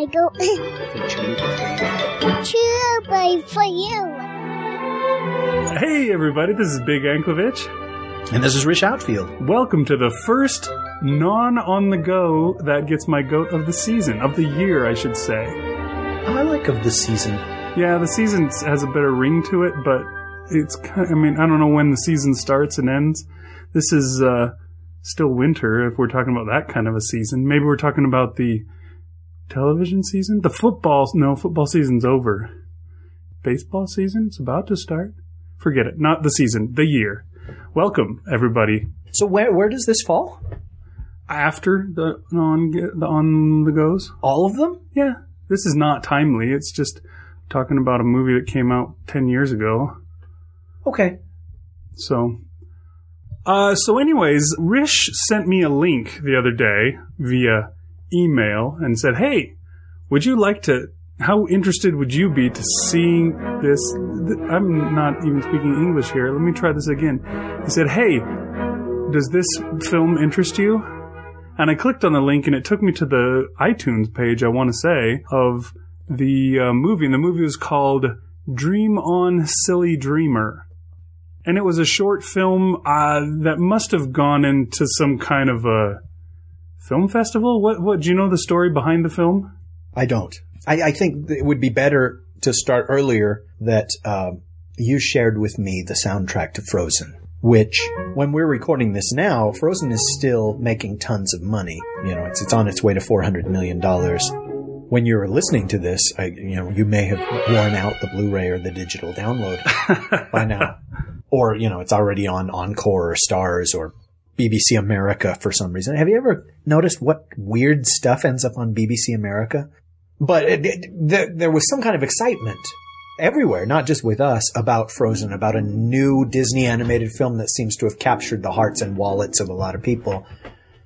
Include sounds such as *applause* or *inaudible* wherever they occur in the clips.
I go *laughs* cheer by for you. Hey, everybody, this is Big Anklevich. And this is Rish Outfield. Welcome to the first non on the go that gets my goat of the season, of the year, I should say. I like of the season. Yeah, the season has a better ring to it, but it's kind of, I mean, I don't know when the season starts and ends. This is uh, still winter if we're talking about that kind of a season. Maybe we're talking about the television season? The football, no, football season's over. Baseball season's about to start. Forget it. Not the season, the year. Welcome, everybody. So where where does this fall? After the on the on the goes. All of them? Yeah, this is not timely. It's just talking about a movie that came out ten years ago. Okay. So, uh, so anyways, Rish sent me a link the other day via email and said, "Hey, would you like to? How interested would you be to seeing this? I'm not even speaking English here. Let me try this again." He said, "Hey, does this film interest you?" And I clicked on the link, and it took me to the iTunes page. I want to say of the uh, movie, and the movie was called "Dream On, Silly Dreamer." and it was a short film uh, that must have gone into some kind of a film festival. What? What? Do you know the story behind the film? I don't. I, I think it would be better to start earlier that um, you shared with me the soundtrack to Frozen, which, when we're recording this now, Frozen is still making tons of money. You know, it's it's on its way to four hundred million dollars. When you're listening to this, I, you know, you may have worn out the Blu-ray or the digital download by now, *laughs* or you know, it's already on Encore or Stars or BBC America for some reason. Have you ever noticed what weird stuff ends up on BBC America? But it, it, there, there was some kind of excitement everywhere, not just with us, about Frozen, about a new Disney animated film that seems to have captured the hearts and wallets of a lot of people.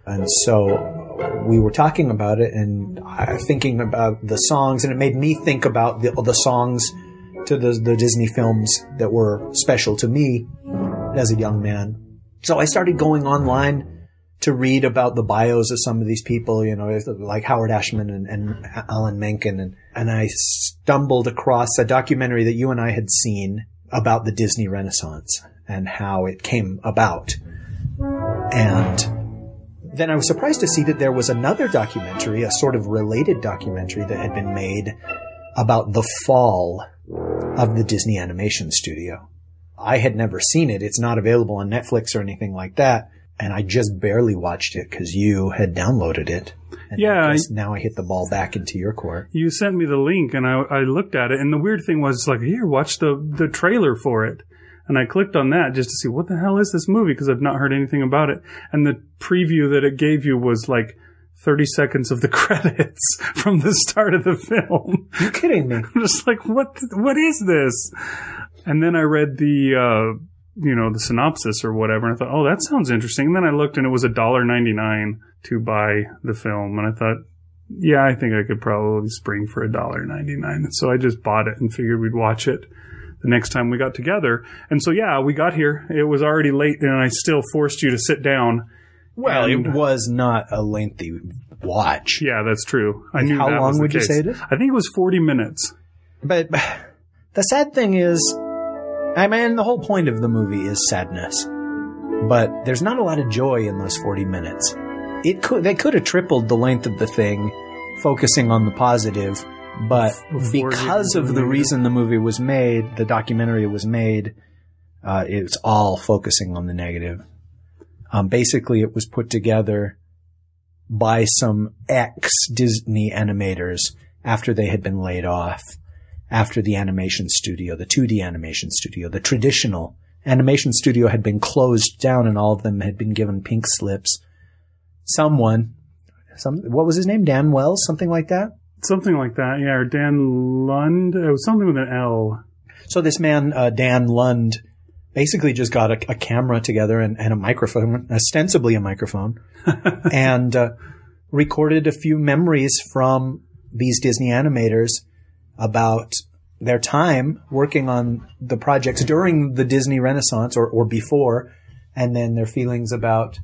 And so we were talking about it and uh, thinking about the songs, and it made me think about the, the songs to the, the Disney films that were special to me as a young man. So I started going online to read about the bios of some of these people, you know, like Howard Ashman and, and Alan Menken. And, and I stumbled across a documentary that you and I had seen about the Disney Renaissance and how it came about. And then I was surprised to see that there was another documentary, a sort of related documentary that had been made about the fall of the Disney Animation Studio. I had never seen it. It's not available on Netflix or anything like that. And I just barely watched it because you had downloaded it. And Yeah, I now I hit the ball back into your court. You sent me the link, and I, I looked at it. And the weird thing was, like, here, watch the the trailer for it. And I clicked on that just to see what the hell is this movie because I've not heard anything about it. And the preview that it gave you was like 30 seconds of the *laughs* credits from the start of the film. You kidding me? *laughs* I'm just like, what? What is this? And then I read the, uh, you know, the synopsis or whatever, and I thought, oh, that sounds interesting. And then I looked, and it was a dollar ninety nine to buy the film, and I thought, yeah, I think I could probably spring for a dollar ninety nine. So I just bought it and figured we'd watch it the next time we got together. And so yeah, we got here. It was already late, and I still forced you to sit down. Well, it was not a lengthy watch. Yeah, that's true. I knew How long would you case. say it is? I think it was forty minutes. But *sighs* the sad thing is, I mean, the whole point of the movie is sadness. But there's not a lot of joy in those 40 minutes. It could, they could have tripled the length of the thing, focusing on the positive, but Before because of the the reason the movie was made, the documentary was made, uh, it's all focusing on the negative. Um, basically, it was put together by some ex Disney animators after they had been laid off, after the animation studio, the 2D animation studio, the traditional animation studio had been closed down and all of them had been given pink slips. Someone, some, what was his name? Dan Wells, something like that? Something like that, yeah. Or Dan Lund. It was something with an L. So this man, uh, Dan Lund, basically just got a, a camera together and, and a microphone, ostensibly a microphone, *laughs* and uh, recorded a few memories from these Disney animators about their time working on the projects during the Disney Renaissance or, or before, and then their feelings about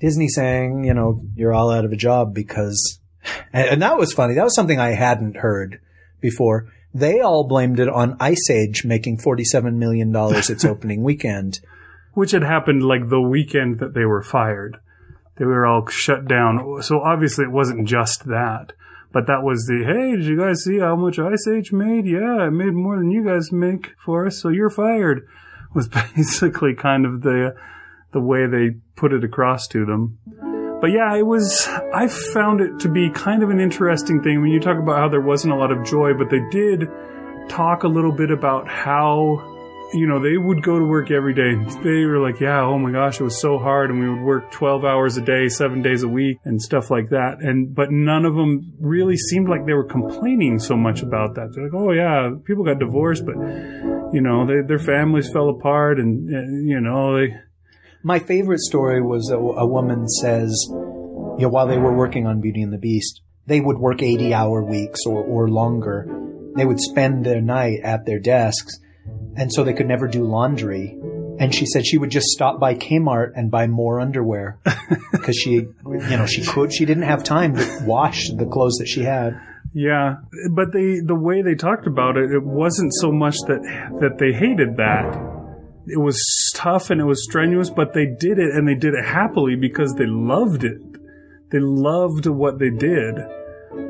Disney saying, you know, you're all out of a job because *laughs* And, and that was funny. That was something I hadn't heard before. They all blamed it on Ice Age making $47 million its *laughs* opening weekend. which had happened like the weekend that they were fired. They were all shut down. So obviously it wasn't just that. But that was the, hey, did you guys see how much Ice Age made? Yeah, it made more than you guys make for us, so you're fired. Was *laughs* basically kind of the, the way they put it across to them. But yeah, it was, I found it to be kind of an interesting thing when you talk about how there wasn't a lot of joy, but they did talk a little bit about how you know, they would go to work every day. They were like, yeah, oh my gosh, it was so hard. And we would work 12 hours a day, seven days a week and stuff like that. And, but none of them really seemed like they were complaining so much about that. They're like, oh yeah, people got divorced, but you know, they, their families fell apart and, and, you know, they, My favorite story was a, a woman says, you know, while they were working on Beauty and the Beast, they would work 80 hour weeks or, or longer. They would spend their night at their desks and so they could never do laundry. And she said she would just stop by Kmart and buy more underwear *laughs* because she, you know, she could, she didn't have time to wash the clothes that she had. Yeah, but they the way they talked about it, it wasn't so much that that they hated that. It was tough and it was strenuous, but they did it and they did it happily because they loved it. They loved what they did,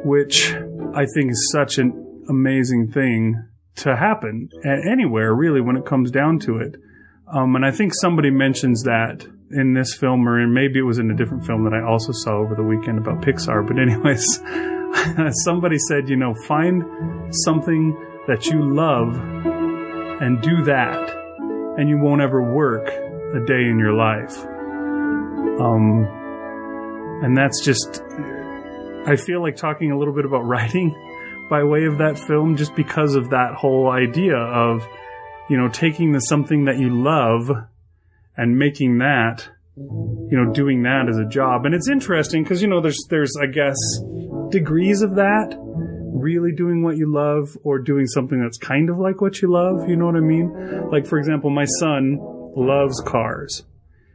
which I think is such an amazing thing to happen anywhere really when it comes down to it. Um, and I think somebody mentions that in this film, or maybe it was in a different film that I also saw over the weekend about Pixar. But anyways, *laughs* somebody said, you know, find something that you love and do that, and you won't ever work a day in your life. Um, and that's just, I feel like talking a little bit about writing by way of that film just because of that whole idea of, you know, taking the something that you love and making that, you know, doing that as a job. And it's interesting because, you know, there's, there's, I guess, degrees of that. Really doing what you love or doing something that's kind of like what you love. You know what I mean? Like, for example, my son loves cars.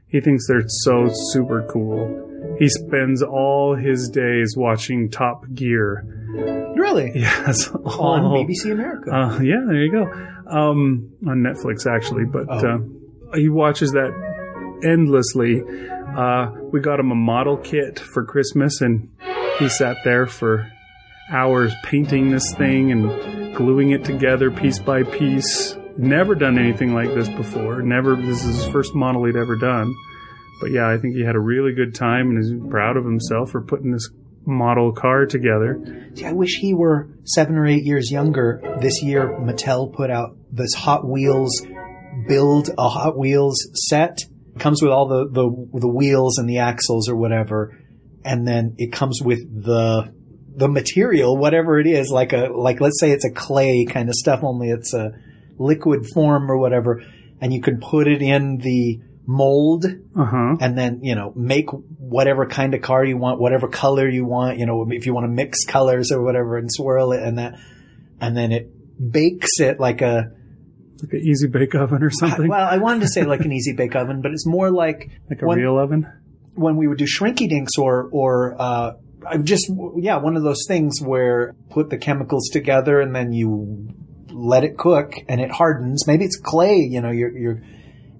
He thinks they're so super cool. He spends all his days watching Top Gear. Really? *laughs* Yes. On BBC America. uh, yeah, there you go. Um, on Netflix, actually, but Oh. uh, he watches that endlessly. Uh, we got him a model kit for Christmas, and he sat there for hours painting this thing and gluing it together piece by piece. Never done anything like this before. Never. This is his first model he'd ever done. But yeah, I think he had a really good time and is proud of himself for putting this model car together. See, I wish he were seven or eight years younger. This year, Mattel put out this Hot Wheels build a Hot Wheels set. It comes with all the, the the wheels and the axles or whatever, and then it comes with the the material, whatever it is, like a like let's say it's a clay kind of stuff, only it's a liquid form or whatever, and you can put it in the mold Uh huh. and then you know make whatever kind of car you want whatever color you want you know if you want to mix colors or whatever and swirl it and that and then it bakes it like a Like an easy bake oven or something. well i wanted to say like an easy bake oven but it's more like *laughs* like a when, real oven. when we would do shrinky dinks or or uh just yeah one of those things where put the chemicals together and then you let it cook and it hardens maybe it's clay you know you're you're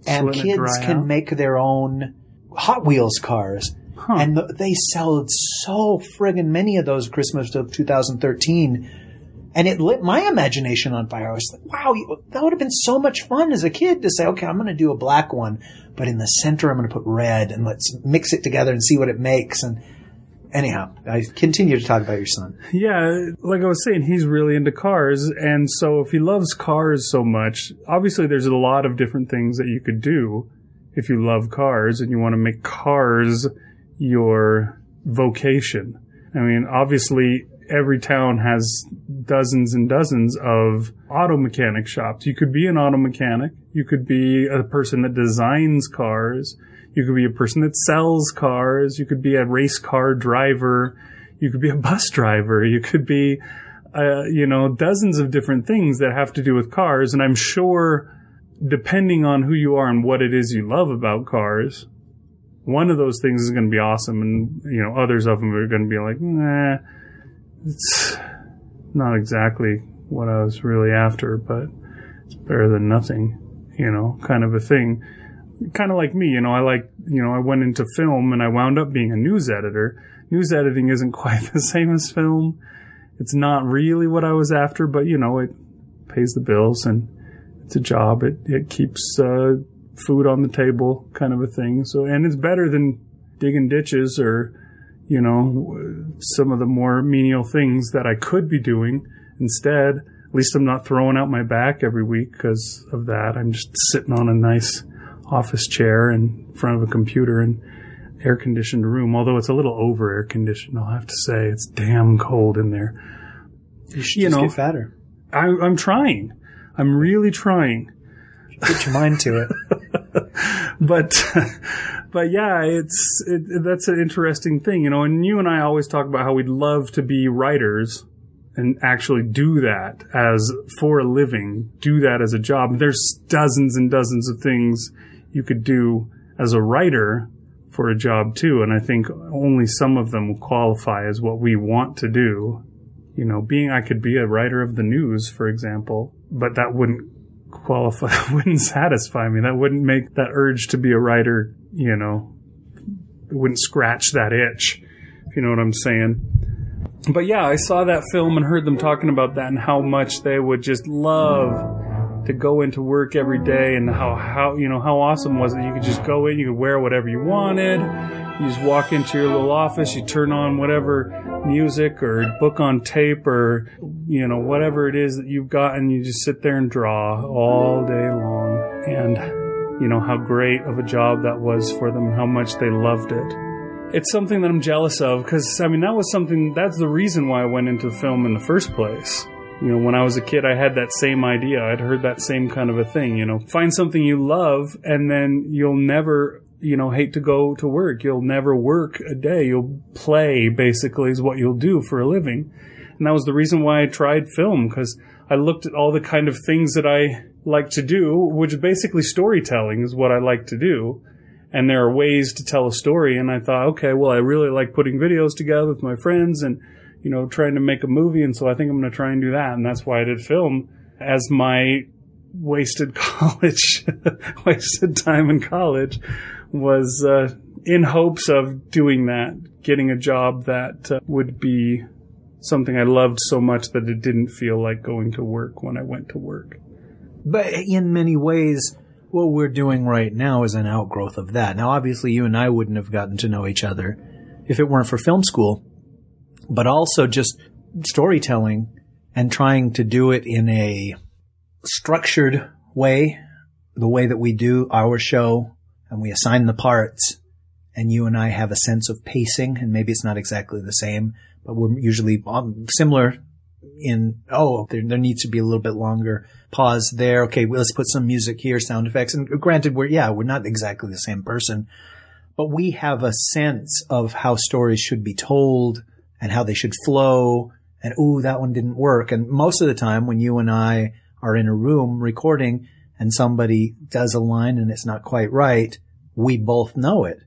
and kids can out? make their own Hot Wheels cars. Huh. And th they sold so friggin' many of those Christmas of 2013. And it lit my imagination on fire. I was like, wow, you- that would have been so much fun as a kid to say, okay, I'm going to do a black one, but in the center, I'm going to put red and let's mix it together and see what it makes. And anyhow, I continue to talk about your son. Yeah, like I was saying, he's really into cars, and so if he loves cars so much, obviously there's a lot of different things that you could do if you love cars and you want to make cars your vocation. I mean, obviously every town has dozens and dozens of auto mechanic shops. You could be an auto mechanic. You could be a person that designs cars. You could be a person that sells cars. You could be a race car driver. You could be a bus driver. You could be, uh, you know, dozens of different things that have to do with cars. And I'm sure, depending on who you are and what it is you love about cars, one of those things is going to be awesome, and you know, others of them are going to be like, nah, it's not exactly what I was really after, but it's better than nothing, you know, kind of a thing. Kind of like me, you know, I like, you know, I went into film and I wound up being a news editor. News editing isn't *laughs* quite the same as film. It's not really what I was after, but you know, it pays the bills and it's a job. It, it keeps, uh, food on the table kind of a thing. So, and it's better than digging ditches or, you know, some of the more menial things that I could be doing instead. At least I'm not throwing out my back every week because of that. I'm just sitting on a nice office chair in front of a computer in air conditioned room, although it's a little over air conditioned, I'll have to say. It's damn cold in there. You should You just know- get fatter. I, I'm trying. I'm really trying. Put your mind to it. *laughs* but but yeah, it's it, that's an interesting thing, you know. And you and I always talk about how we'd love to be writers and actually do that as for a living, do that as a job. There's dozens and dozens of things you could do as a writer for a job too, and I think only some of them qualify as what we want to do. You know, being I could be a writer of the news, for example, but that wouldn't qualify *laughs* wouldn't satisfy me. That wouldn't make that urge to be a writer, you know, it wouldn't scratch that itch, if you know what I'm saying. But yeah, I saw that film and heard them talking about that and how much they would just love to go into work every day and how, how, you know, how awesome was it? You could just go in, you could wear whatever you wanted. You just walk into your little office, you turn on whatever music or book on tape or, you know, whatever it is that you've got and you just sit there and draw all day long. And, you know, how great of a job that was for them how much they loved it. It's something that I'm jealous of because, I mean, that was something, that's the reason why I went into film in the first place. You know, when I was a kid, I had that same idea. I'd heard that same kind of a thing, you know, find something you love and then you'll never, you know, hate to go to work. You'll never work a day. You'll play basically is what you'll do for a living. And that was the reason why I tried film because I looked at all the kind of things that I like to do, which basically storytelling is what I like to do. And there are ways to tell a story. And I thought, okay, well, I really like putting videos together with my friends and, you know, trying to make a movie. And so I think I'm going to try and do that. And that's why I did film as my wasted *laughs* college, wasted time in college was, uh, in hopes of doing that, getting a job that uh, would be something I loved so much that it didn't feel like going to work when I went to work. But in many ways, what we're doing right now is an outgrowth of that. Now, obviously, you and I wouldn't have gotten to know each other if it weren't for film school, but also just storytelling and trying to do it in a structured way, the way that we do our show, and we assign the parts, and you and I have a sense of pacing, and maybe it's not exactly the same, but we're usually similar in, oh, there, there needs to be a little bit longer pause there. Okay, well, let's put some music here, sound effects. And granted, we're, yeah, we're not exactly the same person, but we have a sense of how stories should be told and how they should flow. And, ooh, that one didn't work. And most of the time when you and I are in a room recording and somebody does a line and it's not quite right, we both know it.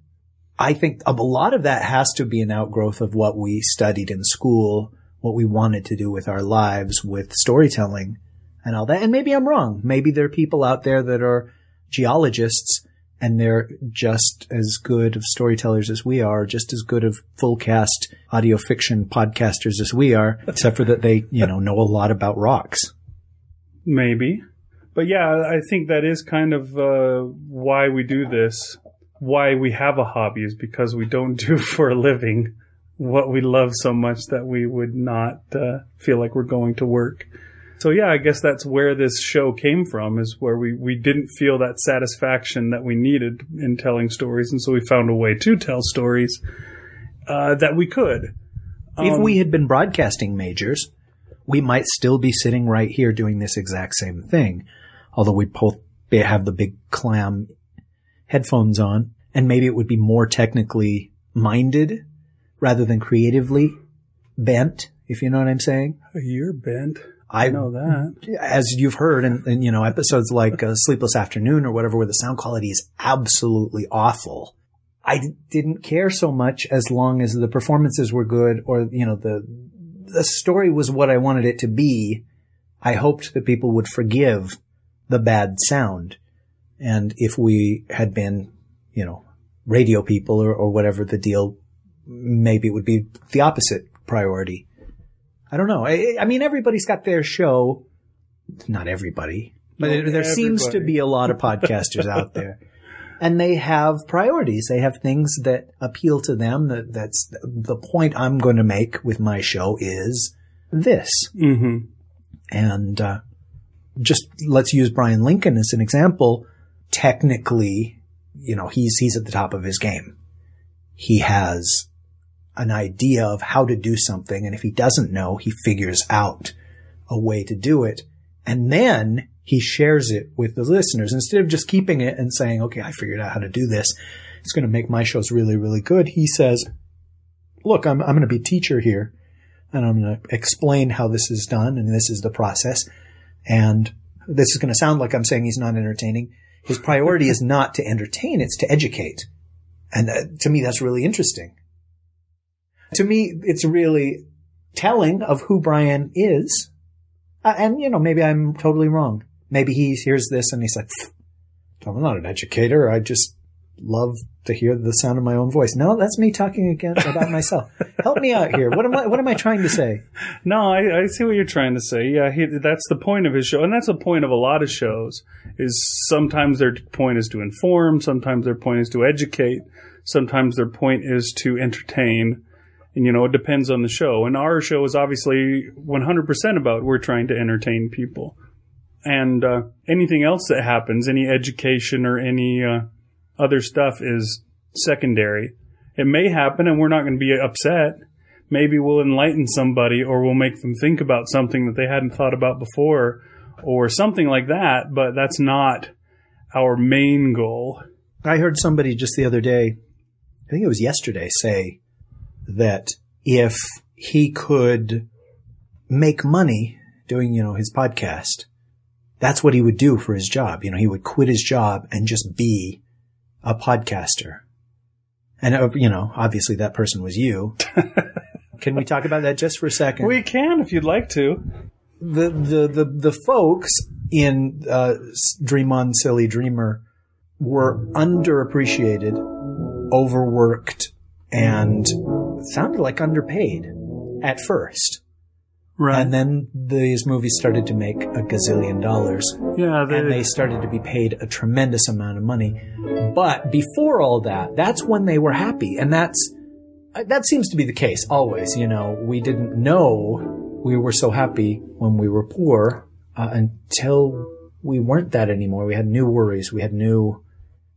I think a lot of that has to be an outgrowth of what we studied in school, what we wanted to do with our lives with storytelling and all that. And maybe I'm wrong. Maybe there are people out there that are geologists and they're just as good of storytellers as we are, just as good of full cast audio fiction podcasters as we are, except for that they, you know, know a lot about rocks. Maybe. But yeah, I think that is kind of uh, why we do this. Why we have a hobby is because we don't do *laughs* for a living what we love so much that we would not uh, feel like we're going to work. So yeah, I guess that's where this show came from is where we, we didn't feel that satisfaction that we needed in telling stories. And so we found a way to tell stories uh, that we could. if Um, we had been broadcasting majors, we might still be sitting right here doing this exact same thing. Although we both have the big clam headphones on and maybe it would be more technically minded rather than creatively bent, if you know what I'm saying. You're bent. I know that. as you've heard in, in you know episodes like uh, Sleepless Afternoon or whatever, where the sound quality is absolutely awful. I d- didn't care so much as long as the performances were good or, you know, the, the story was what I wanted it to be. I hoped that people would forgive the bad sound. And if we had been, you know, radio people or, or whatever the deal, maybe it would be the opposite priority. I don't know. I, I mean, everybody's got their show. Not everybody, but Not there, seems to be a lot of podcasters out *laughs* there. And they have priorities. They have things that appeal to them. That, that's the point I'm going to make with my show is this. hmm And uh, just let's use Brian Lincoln as an example. Technically, you know, he's he's at the top of his game. He has an idea of how to do something, and if he doesn't know, he figures out a way to do it, and then he shares it with the listeners instead of just keeping it and saying, "Okay, I figured out how to do this. It's going to make my shows really, really good." He says, "Look, I'm I'm going to be teacher here." and I'm going to explain how this is done, and this is the process. And this is going to sound like I'm saying he's not entertaining. His priority is not to entertain; it's to educate. And uh, to me, that's really interesting. To me, it's really telling of who Brian is. Uh, and you know, maybe I'm totally wrong. Maybe he hears this and he's like, "I'm not an educator. I just love to hear the sound of my own voice." No, that's me talking again about *laughs* myself. Help me out here. What am I? What am I trying to say? No, I, I see what you're trying to say. Yeah, he, that's the point of his show, and that's the point of a lot of shows. Is sometimes their point is to inform, sometimes their point is to educate, sometimes their point is to entertain, and you know it depends on the show. And our show is obviously 100% about we're trying to entertain people, and uh, anything else that happens, any education or any uh, other stuff is secondary. It may happen, and we're not going to be upset maybe we'll enlighten somebody or we'll make them think about something that they hadn't thought about before or something like that, but that's not our main goal. I heard somebody just the other day, I think it was yesterday, say that if he could make money doing, you know, his podcast, that's what he would do for his job. You know, he would quit his job and just be a podcaster. And, uh, you know, obviously that person was you. *laughs* Can we talk about that just for a second? We can if you'd like to. the the the, the folks in uh, Dream On Silly Dreamer were underappreciated, overworked, and sounded like underpaid at first. Right. And then these movies started to make a gazillion dollars, yeah, they, and they started to be paid a tremendous amount of money. But before all that, that's when they were happy, and that's that seems to be the case always. You know, we didn't know we were so happy when we were poor uh, until we weren't that anymore. We had new worries, we had new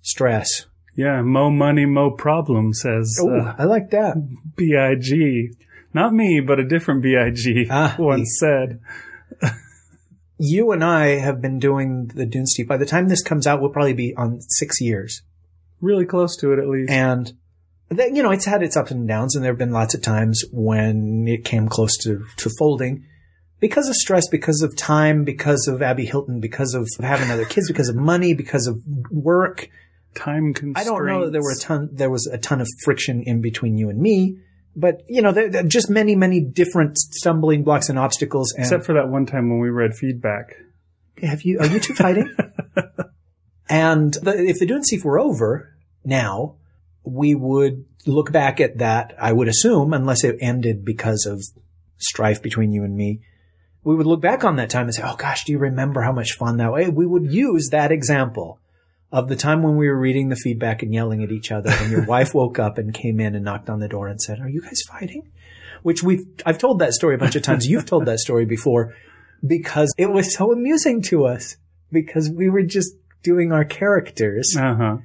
stress. Yeah, mo money, mo problem, says Oh, uh, I like that. B.I.G. Not me, but a different B.I.G. Ah, *laughs* once said. *laughs* You and I have been doing the Dunesteef. By the time this comes out, we'll probably be on six years. Really close to it, at least. And that, you know, it's had its ups and downs, and there have been lots of times when it came close to, to folding because of stress, because of time, because of Abby Hilton, because of having other kids, because of money, because of work. Time constraints. I don't know that there were a ton, there was a ton of friction in between you and me, but you know, there, there just many, many different stumbling blocks and obstacles. And Except for that one time when we read feedback. have you, are you two fighting? *laughs* and the, if the Dunesteef were over now, we would look back at that, I would assume, unless it ended because of strife between you and me. We would look back on that time and say, oh gosh, do you remember how much fun that was? We would use that example of the time when we were reading the feedback and yelling at each other and your *laughs* wife woke up and came in and knocked on the door and said, are you guys fighting? Which we've, I've told that story a bunch of times. *laughs* You've told that story before because it was so amusing to us because we were just doing our characters. Uh huh.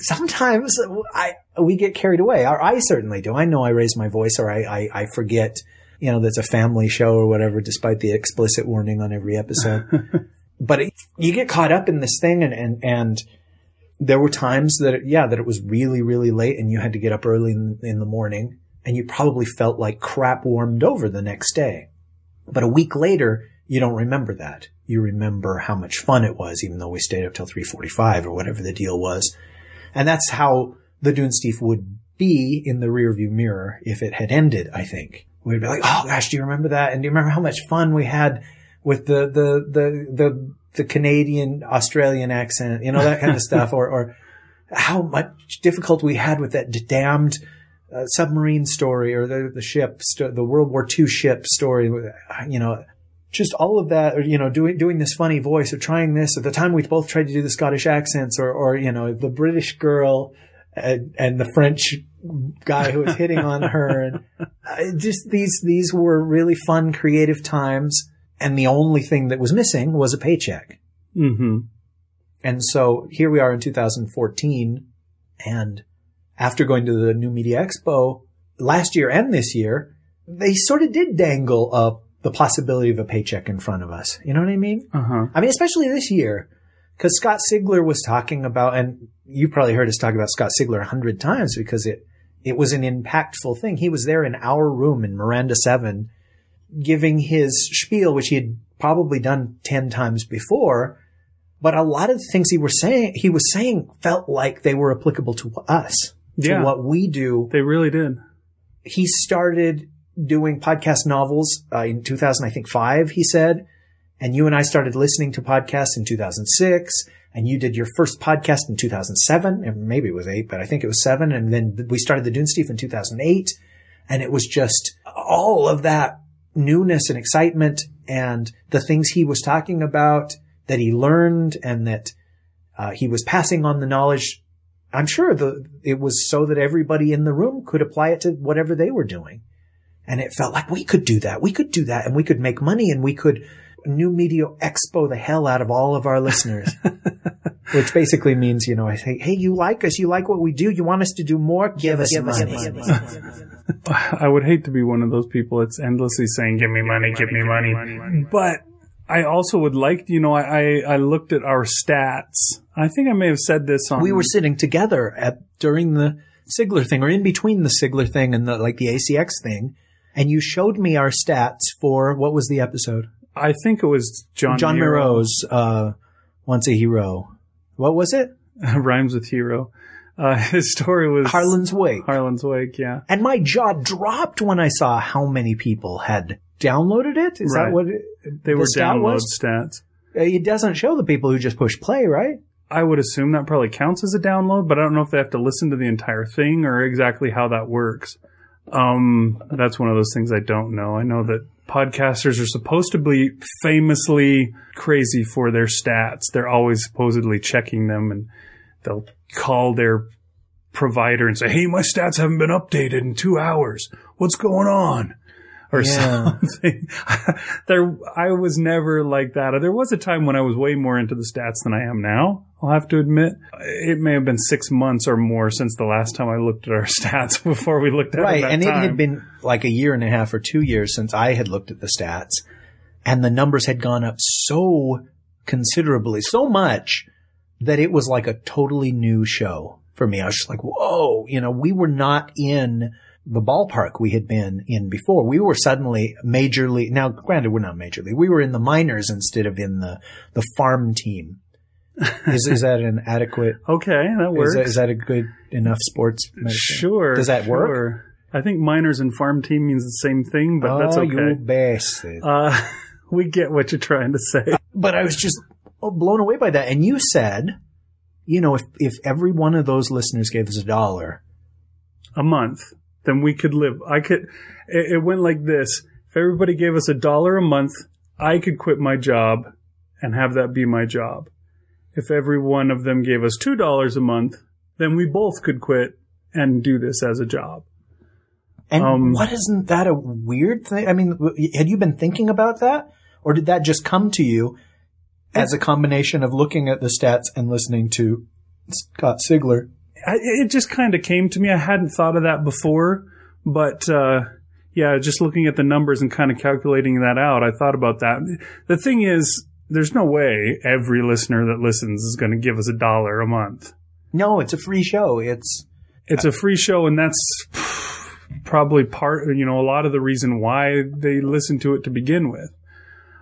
Sometimes I, we get carried away. Or I certainly do. I know I raise my voice or I, I, I forget, you know, that's a family show or whatever, despite the explicit warning on every episode. *laughs* but it, you get caught up in this thing and, and, and there were times that, it, yeah, that it was really, really late and you had to get up early in, in the morning and you probably felt like crap warmed over the next day. But a week later, you don't remember that. You remember how much fun it was, even though we stayed up till 345 or whatever the deal was. And that's how the Dunesteef would be in the rearview mirror if it had ended, I think. We'd be like, oh gosh, do you remember that? And do you remember how much fun we had with the, the, the, the, the Canadian Australian accent, you know, that kind of *laughs* stuff, or, or how much difficult we had with that damned uh, submarine story or the, the ship, st- the World War II ship story, you know, just all of that, or, you know, doing, doing this funny voice or trying this at the time we both tried to do the Scottish accents or, or, you know, the British girl and, and the French guy who was hitting on her. And *laughs* uh, just these, these were really fun, creative times. And the only thing that was missing was a paycheck. Mm-hmm. And so here we are in 2014. And after going to the New Media Expo last year and this year, they sort of did dangle up the possibility of a paycheck in front of us. You know what I mean? Uh-huh. I mean, especially this year, because Scott Sigler was talking about, and you've probably heard us talk about Scott Sigler a hundred times because it it was an impactful thing. He was there in our room in Miranda Seven, giving his spiel, which he had probably done ten times before. But a lot of the things he was saying, he was saying, felt like they were applicable to us, to Yeah. what we do. They really did. He started doing podcast novels uh, in 2000, I think five. He said, and you and I started listening to podcasts in 2006 and you did your first podcast in 2007 and maybe it was eight, but I think it was seven. And then we started the Dunesteef in 2008 and it was just all of that newness and excitement and the things he was talking about that he learned and that uh, he was passing on the knowledge. I'm sure the, it was so that everybody in the room could apply it to whatever they were doing. And it felt like we could do that. We could do that and we could make money and we could new media expo the hell out of all of our listeners. *laughs* Which basically means, you know, I say, hey, you like us, you like what we do, you want us to do more, give us money. *sighs* I would hate to be one of those people that's endlessly saying, give me money, give me money. But I also would like, you know, I, I, I looked at our stats. I think I may have said this on. we were sitting together at during the Sigler thing or in between the Sigler thing and the like the ACX thing, and you showed me our stats for what was the episode? I think it was John, John Miro. Moreau's uh, Once a Hero. What was it? *laughs* rhymes with hero. Uh, *laughs* his story was Harlan's Wake. Harlan's Wake. Yeah. And my jaw dropped when I saw how many people had downloaded it. Is Right. that what it, They the were stat download was? stats. It doesn't show the people who just push play, right? I would assume that probably counts as a download, but I don't know if they have to listen to the entire thing or exactly how that works. Um, that's one of those things I don't know. I know that podcasters are supposed to be famously crazy for their stats. They're always supposedly checking them and they'll call their provider and say, Hey, my stats haven't been updated in two hours. What's going on? Or Yeah. something. *laughs* there, I was never like that. There was a time when I was way more into the stats than I am now. I'll have to admit, it may have been six months or more since the last time I looked at our *laughs* stats before we looked at Right. And it had been like a year and a half or two years since I had looked at the stats and the numbers had gone up so considerably, so much that it was like a totally new show for me. I was just like, whoa, you know, we were not in the ballpark we had been in before. We were suddenly major league. Now, granted, we're not major league. We were in the minors instead of in the, the farm team. *laughs* Is, is that an adequate, Okay, that is works. that, is that a good enough sports medicine? Sure. Does that work? sure. I think minors and farm team means the same thing, but that's Oh, okay. you bastard. Uh, *laughs* we get what you're trying to say. but I was just blown away by that. And you said, you know, if, if every one of those listeners gave us a dollar, A month, then we could live. I could. It, it went like this: if everybody gave us a dollar a month, I could quit my job and have that be my job. If every one of them gave us two dollars a month, then we both could quit and do this as a job. and Um, what isn't that a weird thing? I mean, had you been thinking about that? Or did that just come to you as a combination of looking at the stats and listening to Scott Sigler? I, it just kind of came to me. I hadn't thought of that before, but uh, yeah, just looking at the numbers and kind of calculating that out, I thought about that. The thing is, there's no way every listener that listens is going to give us a dollar a month. No, it's a free show. It's, It's a free show, and that's probably part, you know, a lot of the reason why they listen to it to begin with.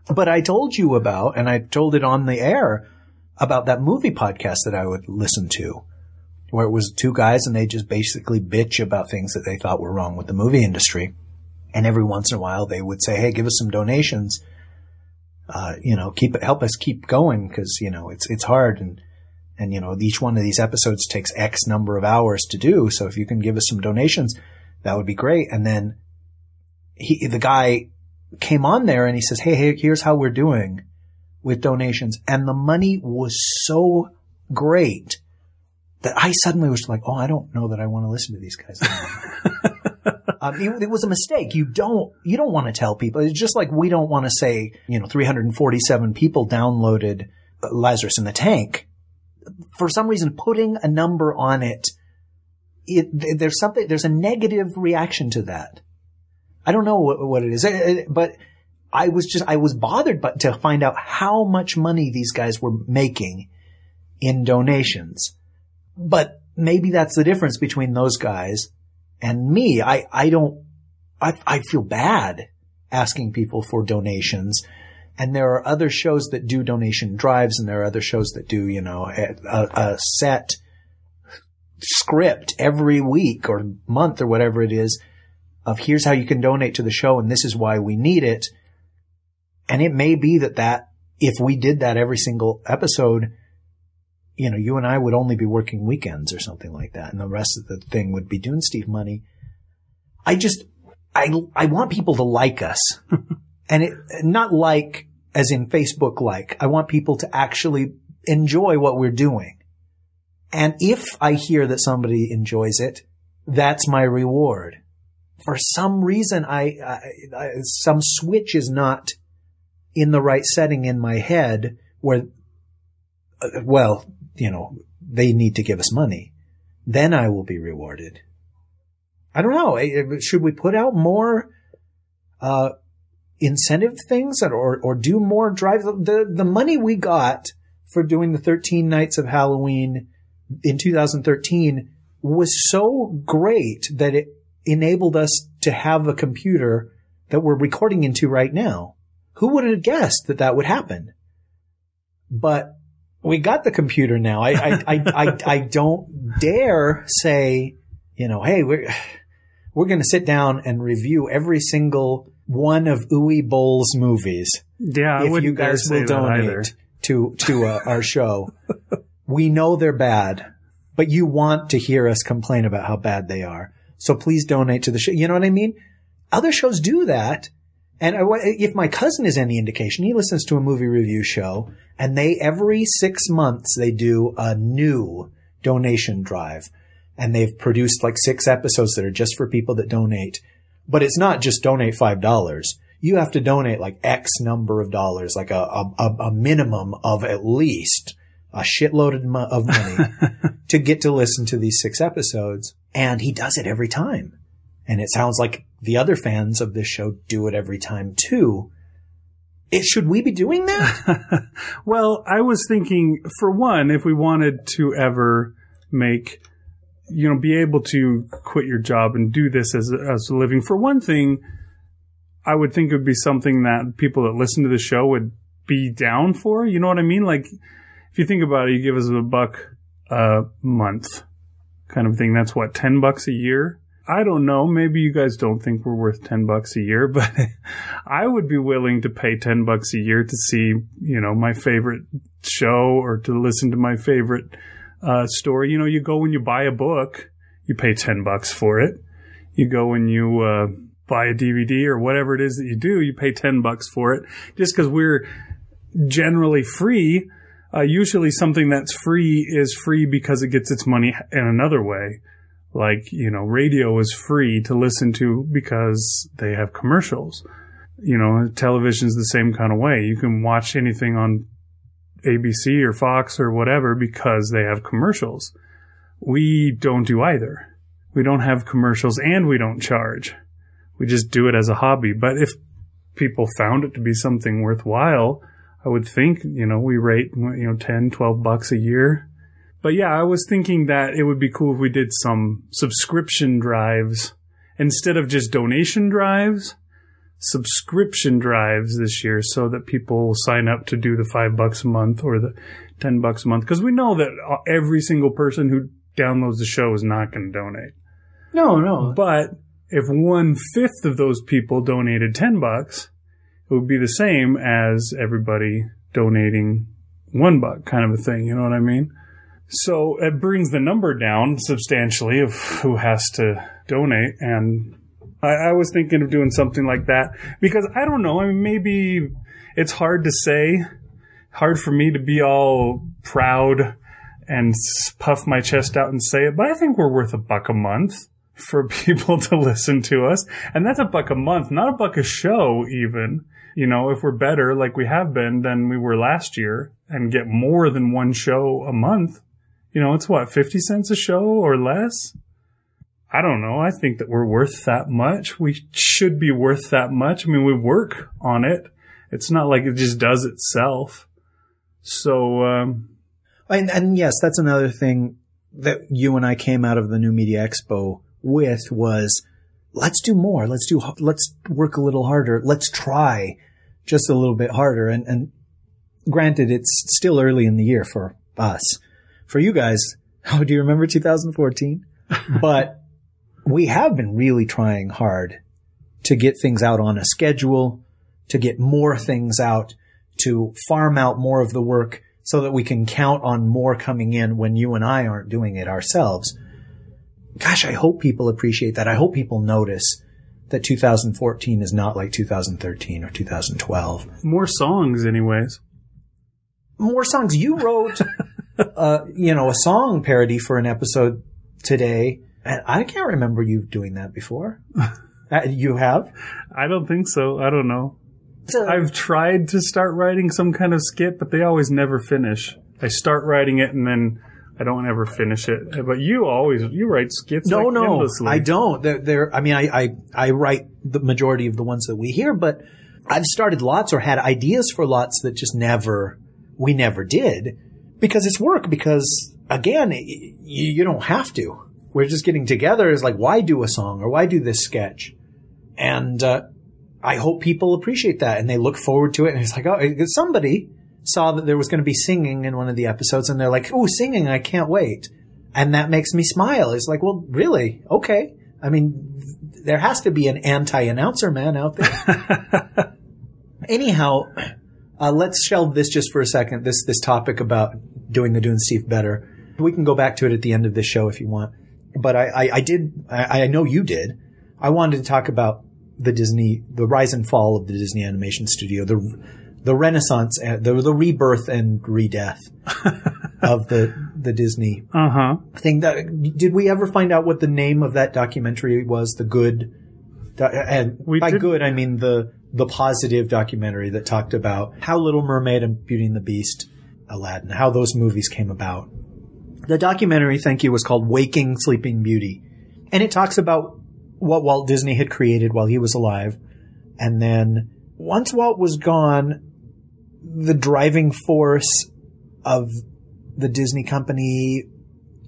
But I told you about, and I told it on the air about that movie podcast that I would listen to where it was two guys and they just basically bitch about things that they thought were wrong with the movie industry. And every once in a while they would say, Hey, give us some donations. Uh, you know, keep it, help us keep going because, you know, it's, it's hard and, and, you know, each one of these episodes takes X number of hours to do. So if you can give us some donations, that would be great. And then he, the guy came on there and he says, Hey, hey, here's how we're doing with donations. And the money was so great that I suddenly was like, Oh, I don't know that I want to listen to these guys. *laughs* um, it, it, was a mistake. You don't, you don't want to tell people. It's just like we don't want to say, you know, 347 people downloaded Lazarus in the Tank. For some reason, putting a number on it, it, there's something, there's a negative reaction to that. I don't know what, what it is, but I was just, I was bothered but to find out how much money these guys were making in donations. But maybe that's the difference between those guys and me. I, I don't, I, I feel bad asking people for donations. And there are other shows that do donation drives and there are other shows that do, you know, a, a set script every week or month or whatever it is of here's how you can donate to the show and this is why we need it. And it may be that that, if we did that every single episode, you know, you and I would only be working weekends or something like that. And the rest of the thing would be doing Steve money. I just, I, I want people to like us *laughs* and it, not like as in Facebook like. I want people to actually enjoy what we're doing. And if I hear that somebody enjoys it, that's my reward for some reason, I, I, I, some switch is not in the right setting in my head where, uh, well, you know, they need to give us money. Then I will be rewarded. I don't know. Should we put out more, uh, incentive things or, or do more drives? The, the money we got for doing the 13 nights of Halloween in 2013 was so great that it enabled us to have a computer that we're recording into right now. Who would have guessed that that would happen? But we got the computer now. I, I, I, I, I, don't dare say, you know, hey, we're, we're going to sit down and review every single one of Uwe Boll's movies. Yeah, if you guys will donate to, to uh, our show. *laughs* we know they're bad, but you want to hear us complain about how bad they are. So please donate to the show. You know what I mean? Other shows do that. And if my cousin is any indication, he listens to a movie review show and they every six months they do a new donation drive and they've produced like six episodes that are just for people that donate. But it's not just donate $5. You have to donate like X number of dollars, like a, a, a minimum of at least a shitload of money *laughs* to get to listen to these six episodes. And he does it every time. And it sounds like the other fans of this show do it every time too. It, should we be doing that? *laughs* well, I was thinking, for one, if we wanted to ever make, you know, be able to quit your job and do this as as a living, for one thing, I would think it would be something that people that listen to the show would be down for. You know what I mean? Like, if you think about it, you give us a buck a month kind of thing. That's what, 10 bucks a year? I don't know. Maybe you guys don't think we're worth 10 bucks a year, *laughs* but I would be willing to pay 10 bucks a year to see, you know, my favorite show or to listen to my favorite uh, story. You know, you go when you buy a book, you pay 10 bucks for it. You go when you uh, buy a DVD or whatever it is that you do, you pay 10 bucks for it. Just because we're generally free uh, usually something that's free is free because it gets its money in another way. Like, you know, radio is free to listen to because they have commercials. You know, television's the same kind of way. You can watch anything on ABC or Fox or whatever because they have commercials. We don't do either. We don't have commercials and we don't charge. We just do it as a hobby. But if people found it to be something worthwhile, I would think, you know, we rate, you know, 10, 12 bucks a year. But yeah, I was thinking that it would be cool if we did some subscription drives instead of just donation drives, subscription drives this year so that people will sign up to do the five bucks a month or the 10 bucks a month. Cause we know that uh, every single person who downloads the show is not going to donate. No, no. But if one fifth of those people donated 10 bucks, it would be the same as everybody donating one buck kind of a thing. You know what I mean? So it brings the number down substantially of who has to donate. And I, I was thinking of doing something like that because I don't know. I mean, maybe it's hard to say, hard for me to be all proud and puff my chest out and say it, but I think we're worth a buck a month for *laughs* people to listen to us. And that's a buck a month, not a buck a show even. You know, if we're better like we have been than we were last year and get more than one show a month, you know, it's what, 50 cents a show or less? I don't know. I think that we're worth that much. We should be worth that much. I mean, we work on it. It's not like it just does itself. So, um, And, and yes, that's another thing that you and I came out of the New Media Expo with was let's do more. Let's do, let's work a little harder. Let's try just a little bit harder. And, and granted, it's still early in the year for us. For you guys, *laughs* oh, do you remember 2014? *laughs* but we have been really trying hard to get things out on a schedule, to get more things out, to farm out more of the work so that we can count on more coming in when you and I aren't doing it ourselves. Gosh, I hope people appreciate that. I hope people notice that 2014 is not like 2013 or 2012. more songs anyways. More songs. You wrote, *laughs* uh, you know, a song parody for an episode today, and I can't remember you doing that before. *laughs* Uh, you have? I don't think so. I don't know. A- I've tried to start writing some kind of skit, but they always never finish. I start writing it and then I don't ever finish it. But you always you write skits. No, like no, endlessly. I don't. They're, they're, I mean, I, I, I write the majority of the ones that we hear, but I've started lots or had ideas for lots that just never, we never did because it's work. Because again, y- y- you don't have to. We're just getting together. It's like, why do a song or why do this sketch? And, uh, I hope people appreciate that and they look forward to it. And it's like, oh, somebody saw that there was going to be singing in one of the episodes and they're like, oh, singing, I can't wait. And that makes me smile. It's like, well, really? Okay. I mean, there has to be an anti-announcer man out there. *laughs* Anyhow, uh, let's shelve this just for a second. This, this topic about doing the Dunesteef better. We can go back to it at the end of this show if you want. But I, I, I did, I, I know you did. I wanted to talk about the Disney, the rise and fall of the Disney animation studio, the, the renaissance, uh, the, the rebirth and re-death *laughs* of the, the Disney Uh huh. thing. That did we ever find out what the name of that documentary was? The good do- and We by did- good i mean the the positive documentary that talked about how little mermaid and beauty and the beast aladdin how those movies came about. The documentary thank you was called waking sleeping beauty. And it talks about what walt disney had created while he was alive. And then once walt was gone the driving force of the Disney company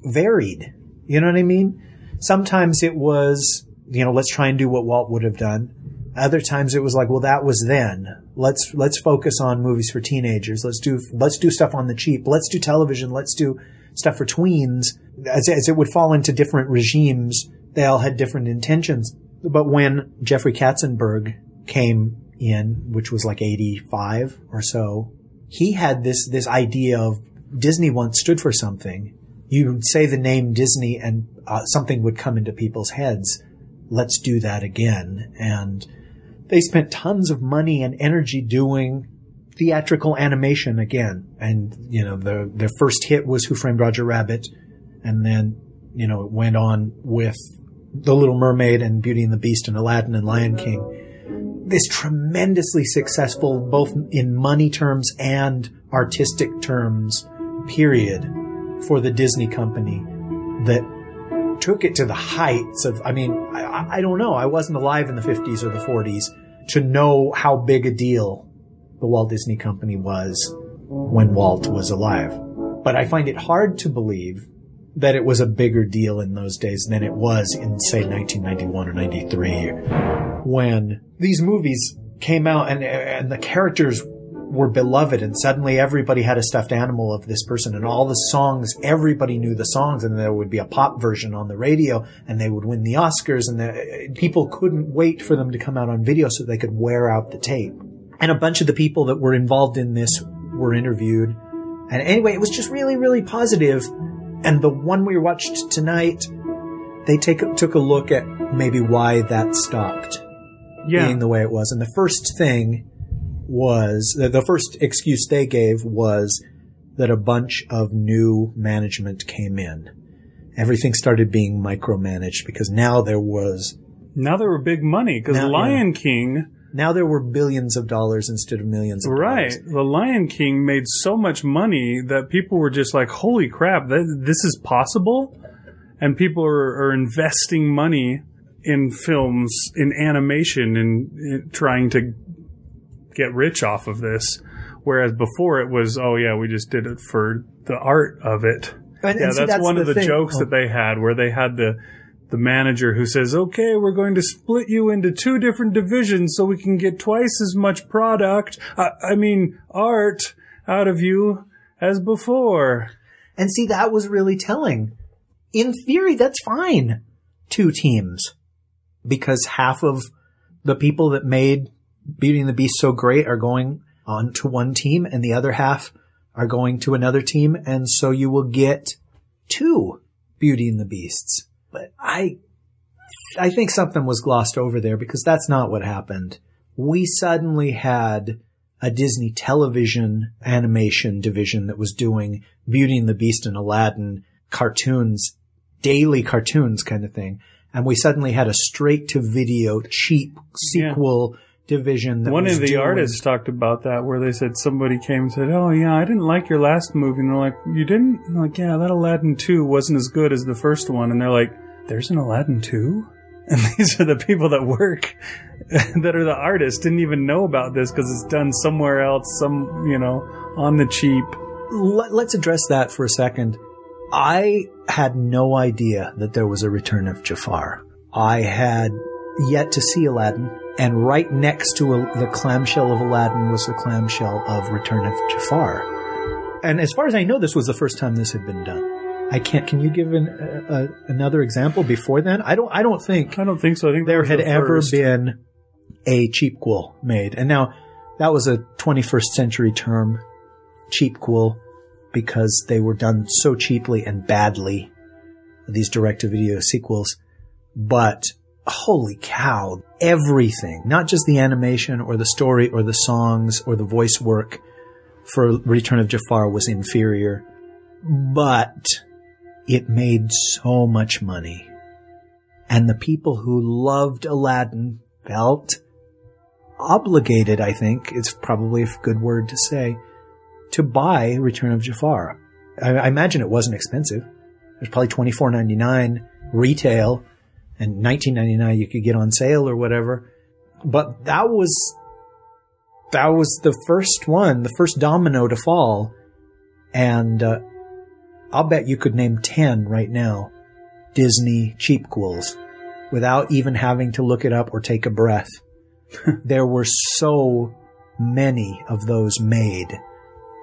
varied. You know what I mean? Sometimes it was, you know, let's try and do what Walt would have done. Other times it was like, well, that was then. Let's let's focus on movies for teenagers. Let's do let's do stuff on the cheap. Let's do television. Let's do stuff for tweens. As, as it would fall into different regimes, they all had different intentions. But when Jeffrey Katzenberg came in, which was like 85 or so, he had this, this idea of Disney once stood for something. You'd say the name Disney and uh, something would come into people's heads. Let's do that again. And they spent tons of money and energy doing theatrical animation again. And, you know, the, their first hit was Who Framed Roger Rabbit. And then, you know, it went on with The Little Mermaid and Beauty and the Beast and Aladdin and Lion King. This tremendously successful, both in money terms and artistic terms, period for the Disney company that took it to the heights of, I mean, I, I don't know. I wasn't alive in the 50s or the 40s to know how big a deal the Walt Disney Company was when Walt was alive. But I find it hard to believe that it was a bigger deal in those days than it was in, say, 1991 or 93 when these movies came out and, and the characters were beloved and suddenly everybody had a stuffed animal of this person and all the songs everybody knew the songs and there would be a pop version on the radio and they would win the oscars and the, people couldn't wait for them to come out on video so they could wear out the tape. And a bunch of the people that were involved in this were interviewed. And anyway it was just really really positive and the one we watched tonight they take took a look at maybe why that stopped Yeah. being the way it was. And the first thing was the, the first excuse they gave was that a bunch of new management came in. Everything started being micromanaged because now there was Now there were big money because Lion King, now there were billions of dollars instead of millions of right? dollars. The Lion King made so much money that people were just like, "Holy crap, that, this is possible!" And people are, are investing money in films, in animation, and in trying to get rich off of this. Whereas before it was, oh yeah, we just did it for the art of it. And- Yeah, and see, that's, one of the the thing. jokes Oh. that they had where they had the the manager who says, "Okay, we're going to split you into two different divisions so we can get twice as much product, I, I mean, art out of you as before." And see, that was really telling. In theory, that's fine. Two teams. Because half of the people that made Beauty and the Beast so great are going on to one team and the other half are going to another team. And so you will get two Beauty and the Beasts. But I, I think something was glossed over there because that's not what happened. We suddenly had a Disney television animation division that was doing Beauty and the Beast and Aladdin cartoons, daily cartoons kind of thing. And we suddenly had a straight to video cheap sequel division that One of the doing- artists talked about that where they said somebody came and said, "Oh yeah, I didn't like your last movie." And they're like, "You didn't?" And they're like, "Yeah, that Aladdin 2 wasn't as good as the first one." And they're like, "There's an Aladdin too? *laughs* And these are the people that work *laughs* that are the artists didn't even know about this because it's done somewhere else, some, you know, on the cheap. Let, let's address that for a second. I had no idea that there was a return of Jafar. I had yet to see Aladdin, and right next to a, the clamshell of Aladdin was the clamshell of Return of Jafar. And as far as I know, this was the first time this had been done. I can't. Can you give an, a, a, another example before then? I don't. I don't think I don't think so. I think there had the ever been a cheapquel made. And now that was a 21st century term, cheapquel, because they were done so cheaply and badly, these direct to video sequels. But holy cow, everything, not just the animation or the story or the songs or the voice work for Return of Jafar was inferior, but it made so much money and the people who loved Aladdin felt obligated, I think, it's probably a good word to say, to buy Return of Jafar. I, I imagine it wasn't expensive. It was probably twenty four ninety nine retail, and nineteen ninety nine you could get on sale or whatever. But that was that was the first one, the first domino to fall, and uh, I'll bet you could name ten right now Disney cheapquels without even having to look it up or take a breath. *laughs* there were so many of those made.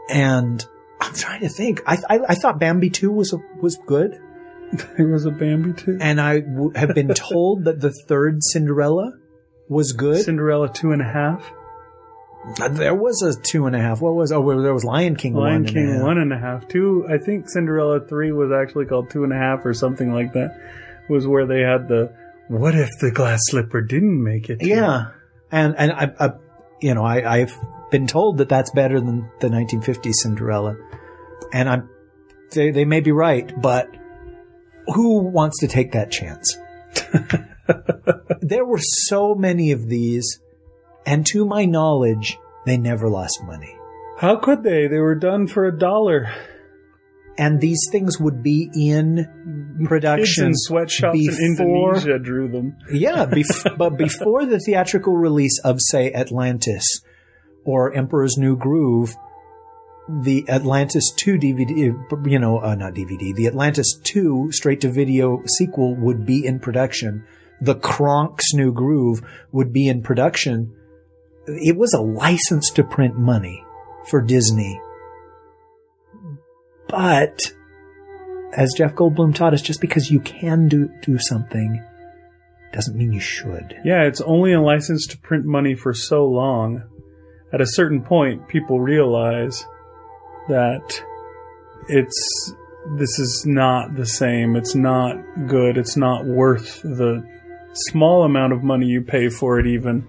And I'm trying to think. I, I, I thought Bambi 2 was, a, was good. *laughs* There was a Bambi too. And I w- have been told that the third Cinderella was good. Cinderella two and a half. Uh, there was a two and a half. What was, oh, there was Lion King Lion one and a King half. one and a half. Two, I think Cinderella three was actually called two and a half or something like that. Was where they had the what if the glass slipper didn't make it? Yeah, and and I, I you know, I, I've been told that that's better than the 1950s Cinderella, and I'm they they may be right, but who wants to take that chance? *laughs* there were so many of these, and to my knowledge, they never lost money. How could they? They were done for a dollar. And these things would be in Kids production in sweatshops in before- Indonesia drew them. Yeah, *laughs* bef- but before the theatrical release of, say, Atlantis or Emperor's New Groove, the Atlantis 2 DVD, you know, uh, not DVD, the Atlantis 2 straight to video sequel would be in production. The Kronk's New Groove would be in production. It was a license to print money. for Disney. But as Jeff Goldblum taught us, just because you can do, do something doesn't mean you should. Yeah, it's only a license to print money for so long. At a certain point, people realize that it's this is not the same. It's not good. It's not worth the small amount of money you pay for it, even.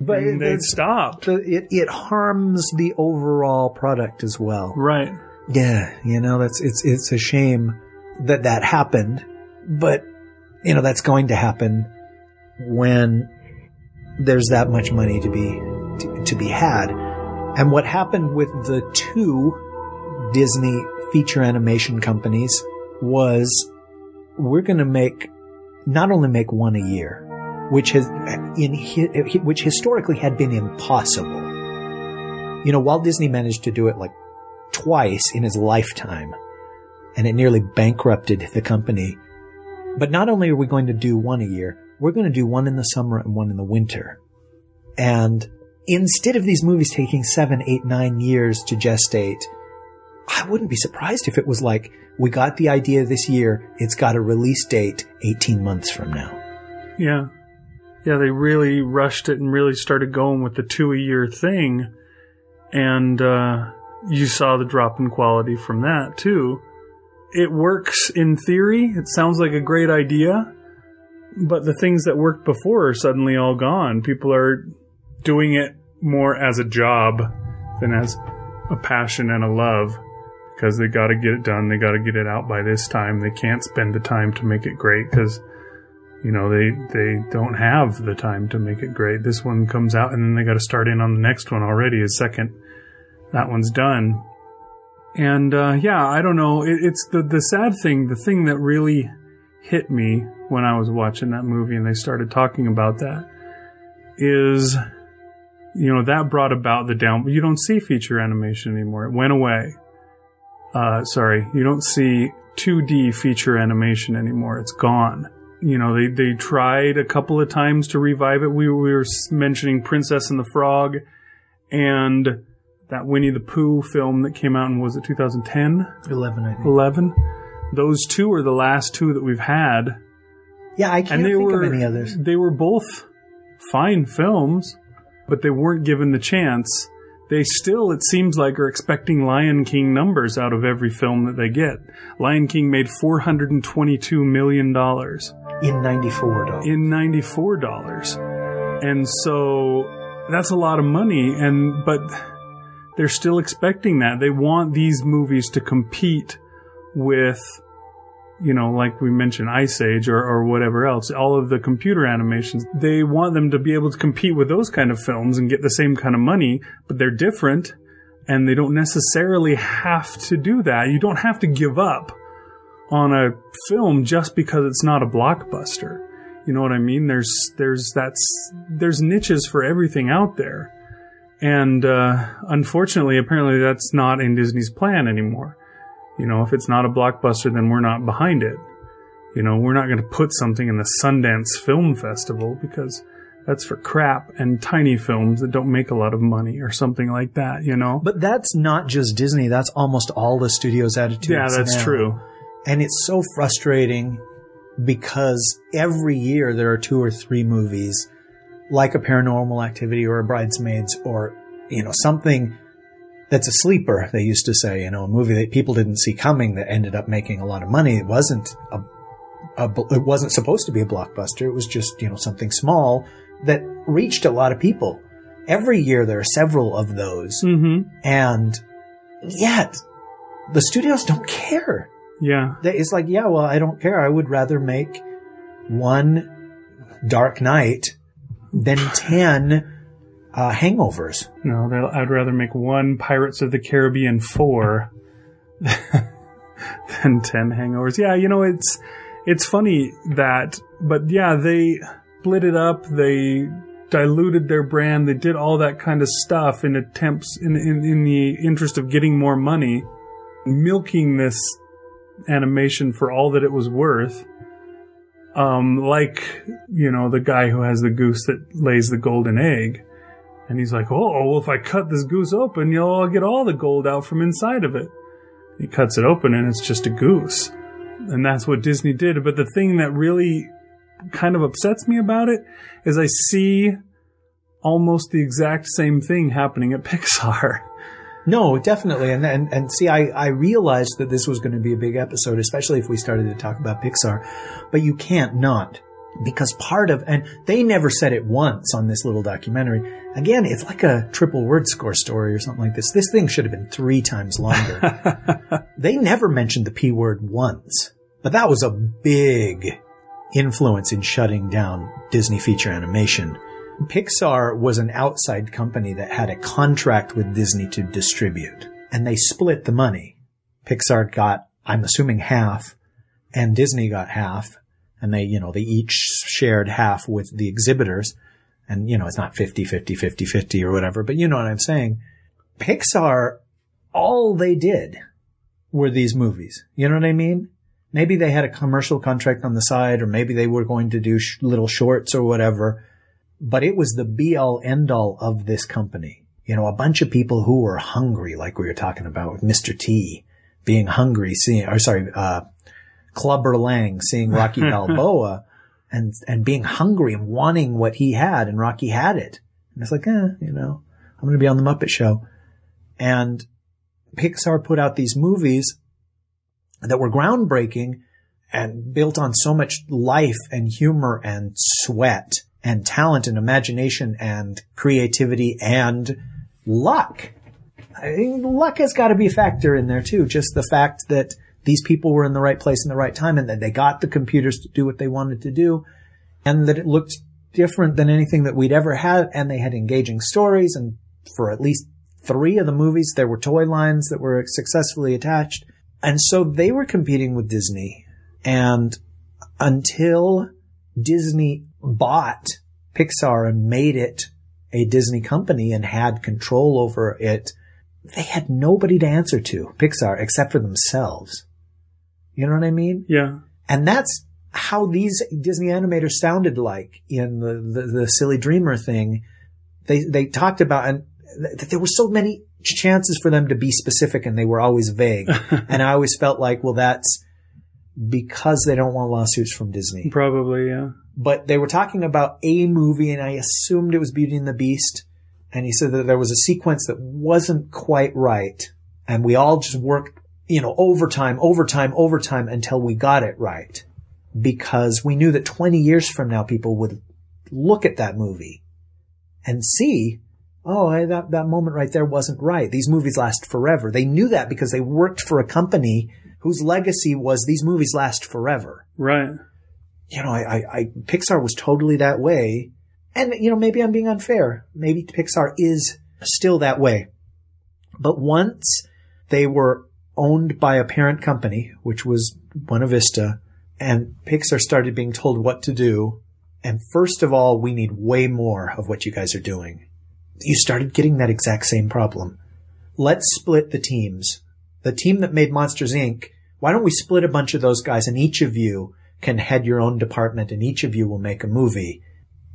But And they it, stopped. it, it harms the overall product as well. Right. Yeah, you know, that's it's it's a shame that that happened, but you know that's going to happen when there's that much money to be to, to be had. And what happened with the two Disney feature animation companies was we're going to make not only make one a year, which has in which historically had been impossible. You know, Walt Disney managed to do it like twice in his lifetime, and it nearly bankrupted the company. But not only are we going to do one a year, we're going to do one in the summer and one in the winter. And instead of these movies taking seven, eight, nine years to gestate, I wouldn't be surprised if it was like, we got the idea this year, it's got a release date 18 months from now. Yeah. Yeah, they really rushed it and really started going with the two a year thing. And uh, you saw the drop in quality from that, too. It works in theory. It sounds like a great idea. But the things that worked before are suddenly all gone. People are doing it more as a job than as a passion and a love because they got to get it done. They got to get it out by this time. They can't spend the time to make it great because you know they they don't have the time to make it great. This one comes out and then they got to start in on the next one already. A second that one's done, and uh, yeah, I don't know. It, it's the the sad thing. The thing that really hit me when I was watching that movie and they started talking about that is you know that brought about the down. You don't see feature animation anymore. It went away. Uh, sorry, you don't see 2D feature animation anymore. It's gone. You know, they, they tried a couple of times to revive it. We, we were mentioning Princess and the Frog and that Winnie the Pooh film that came out in, was it 2010? 11, I think. 11? Those two are the last two that we've had. Yeah, I can't And they think were, of any others. they were both fine films, but they weren't given the chance. They still, it seems like, are expecting Lion King numbers out of every film that they get. Lion King made $422 million In 94, dollars. in $94. And so that's a lot of money and but they're still expecting that. They want these movies to compete with you know, like we mentioned, Ice Age or, or whatever else, all of the computer animations, they want them to be able to compete with those kind of films and get the same kind of money, but they're different and they don't necessarily have to do that. You don't have to give up on a film just because it's not a blockbuster. You know what I mean? There's there's that's there's niches for everything out there. And uh, unfortunately, apparently that's not in Disney's plan anymore. You know, if it's not a blockbuster, then we're not behind it. You know, we're not going to put something in the Sundance Film Festival because that's for crap and tiny films that don't make a lot of money or something like that, you know? But that's not just Disney. That's almost all the studios' attitudes. yeah, that's now. true. And it's so frustrating because every year there are two or three movies like a paranormal activity or a bridesmaids or, you know, something that's a sleeper, they used to say, you know, a movie that people didn't see coming that ended up making a lot of money. It wasn't a, a it wasn't supposed to be a blockbuster. It was just, you know, something small that reached a lot of people. Every year there are several of those. Mm-hmm. And yet the studios don't care. Yeah. They- It's like, yeah, well, I don't care. I would rather make one Dark Knight than 10 uh, hangovers. No, I'd rather make one Pirates of the Caribbean 4 *laughs* than 10 hangovers. Yeah, you know, it's, it's funny that, but yeah, they split it up. They diluted their brand. They did all that kind of stuff in attempts, in, in, in the interest of getting more money, milking this animation for all that it was worth. Um, like, you know, the guy who has the goose that lays the golden egg And he's like, oh, well, if I cut this goose open, you'll all get all the gold out from inside of it. He cuts it open and it's just a goose. And that's what Disney did. But the thing that really kind of upsets me about it is I see almost the exact same thing happening at *laughs* Pixar. No, definitely. And, and, and see, I, I realized that this was going to be a big episode, especially if we started to talk about Pixar, but you can't not because part of, and they never said it once on this little documentary. Again, it's like a triple word score story or something like this. This thing should have been three times longer. *laughs* they never mentioned the P word once, but that was a big influence in shutting down Disney feature animation. Pixar was an outside company that had a contract with Disney to distribute, and they split the money. Pixar got, I'm assuming half, and Disney got half, and they, you know, they each shared half with the exhibitors. And, you know, it's not 50, 50, 50, 50 or whatever, but you know what I'm saying. Pixar, all they did were these movies. You know what I mean? Maybe they had a commercial contract on the side, or maybe they were going to do sh- little shorts or whatever, but it was the be all end all of this company. You know, a bunch of people who were hungry, like we were talking about with Mr. T being hungry, seeing, or sorry, uh, Clubber Lang seeing Rocky *laughs* Balboa and, and being hungry and wanting what he had and Rocky had it. And it's like, eh, you know, I'm going to be on the Muppet Show. And Pixar put out these movies that were groundbreaking and built on so much life and humor and sweat and talent and imagination and creativity and luck. I think luck has got to be a factor in there too. Just the fact that these people were in the right place in the right time and that they got the computers to do what they wanted to do and that it looked different than anything that we'd ever had. And they had engaging stories. And for at least three of the movies there were toy lines that were successfully attached. And so they were competing with Disney. And until Disney bought Pixar and made it a Disney company and had control over it, they had nobody to answer to, Pixar, except for themselves. You know what I mean? Yeah. And that's how these Disney animators sounded like in the, the, the silly dreamer thing. They, they talked about, and th- there were so many chances for them to be specific and they were always vague. *laughs* and I always felt like, well, that's because they don't want lawsuits from Disney. Probably, yeah. But they were talking about a movie and I assumed it was Beauty and the Beast. And he said that there was a sequence that wasn't quite right. And we all just worked you know, overtime, overtime, overtime until we got it right. Because we knew that 20 years from now people would look at that movie and see, oh, that, that moment right there wasn't right. These movies last forever. They knew that because they worked for a company whose legacy was these movies last forever. Right. You know, I, I, I Pixar was totally that way. And, you know, maybe I'm being unfair. Maybe Pixar is still that way. But once they were owned by a parent company, which was Buena Vista, and Pixar started being told what to do. And first of all, we need way more of what you guys are doing. You started getting that exact same problem. Let's split the teams. The team that made Monsters Inc., why don't we split a bunch of those guys and each of you can head your own department and each of you will make a movie.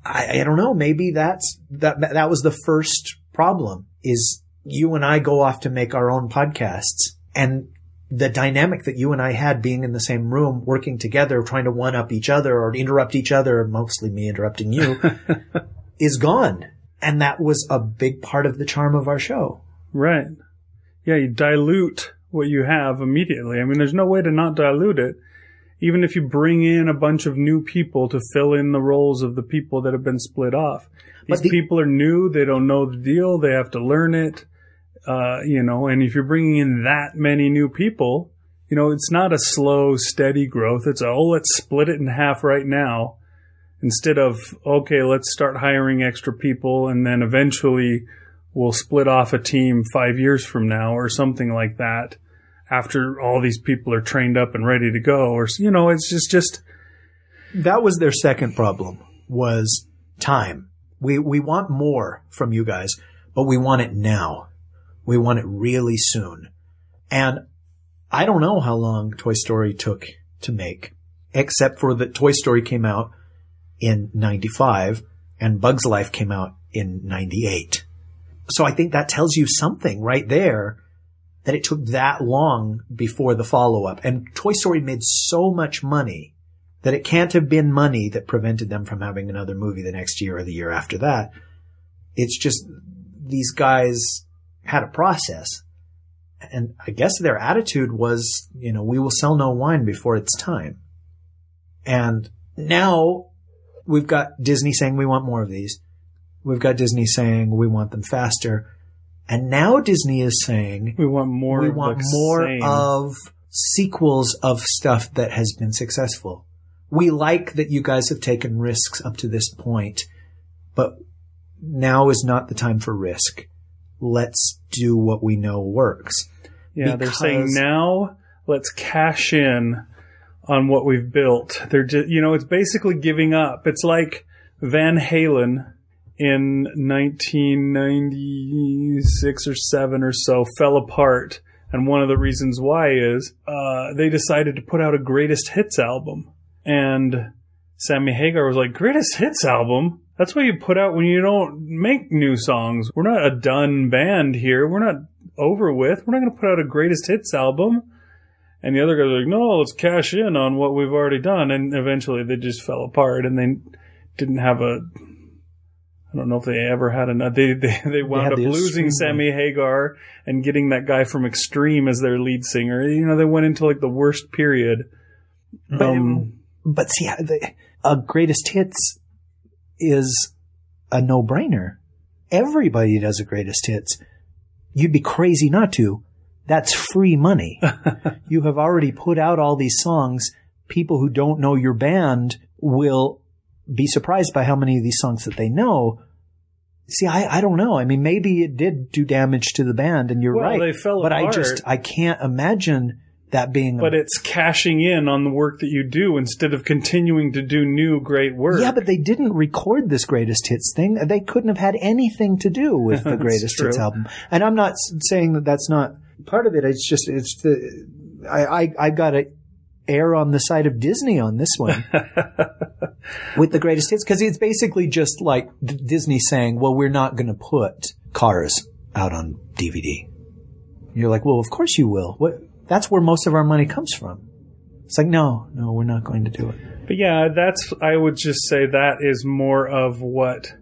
I, I don't know. Maybe that's, that, that was the first problem is you and I go off to make our own podcasts and the dynamic that you and I had being in the same room, working together, trying to one up each other or interrupt each other, mostly me interrupting you, *laughs* is gone. And that was a big part of the charm of our show. Right. Yeah, you dilute what you have immediately. I mean, there's no way to not dilute it. Even if you bring in a bunch of new people to fill in the roles of the people that have been split off. These the- people are new. They don't know the deal. They have to learn it uh, you know, and if you're bringing in that many new people, you know, it's not a slow, steady growth. It's a, oh, let's split it in half right now instead of, okay, let's start hiring extra people and then eventually we'll split off a team five years from now or something like that after all these people are trained up and ready to go or, you know, it's just, just. That was their second problem was time. We, we want more from you guys, but we want it now. We want it really soon. And I don't know how long Toy Story took to make, except for that Toy Story came out in 95 and Bug's Life came out in 98. so I think that tells you something right there that it took that long before the follow up. And Toy Story made so much money that it can't have been money that prevented them from having another movie the next year or the year after that. It's just these guys had a process. And I guess their attitude was, you know, we will sell no wine before it's time. And now we've got Disney saying we want more of these. We've got Disney saying we want them faster. And now Disney is saying We want more. we want more same. of sequels of stuff that has been successful. We like that you guys have taken risks up to this point, but now is not the time for risk. Let's do what we know works. Yeah, they're saying now let's cash in on what we've built. They're just, you know, it's basically giving up. It's like Van Halen in 1996 or 7 or so fell apart. And one of the reasons why is uh, they decided to put out a greatest hits album. And Sammy Hagar was like, Greatest hits album? That's what you put out when you don't make new songs. We're not a done band here. We're not over with. We're not going to put out a greatest hits album. And the other guys were like, no, let's cash in on what we've already done. And eventually they just fell apart and they didn't have a, I don't know if they ever had an, they, they, *laughs* they wound had up losing Sammy Hagar and getting that guy from Extreme as their lead singer. You know, they went into like the worst period. But, Um, but see, the, a greatest hits is a no brainer. Everybody does a greatest hits. You'd be crazy not to. That's free money. *laughs* you have already put out all these songs. People who don't know your band will be surprised by how many of these songs that they know. See, I, I don't know. I mean, maybe it did do damage to the band, and you're Well, right. they fell but I just I can't imagine that being. a but it's cashing in on the work that you do instead of continuing to do new great work. Yeah, but they didn't record this greatest hits thing. They couldn't have had anything to do with the *laughs* greatest hits album. And I'm not saying that that's not part of it. It's just it's the I I, I got to err on the side of Disney on this one *laughs* with the greatest hits because it's basically just like Disney saying, "Well, we're not going to put Cars out on DVD." You're like, "Well, of course you will. What? That's where most of our money comes from." It's like, no, no, we're not going to do it. But yeah, that's I would just say that is more of what.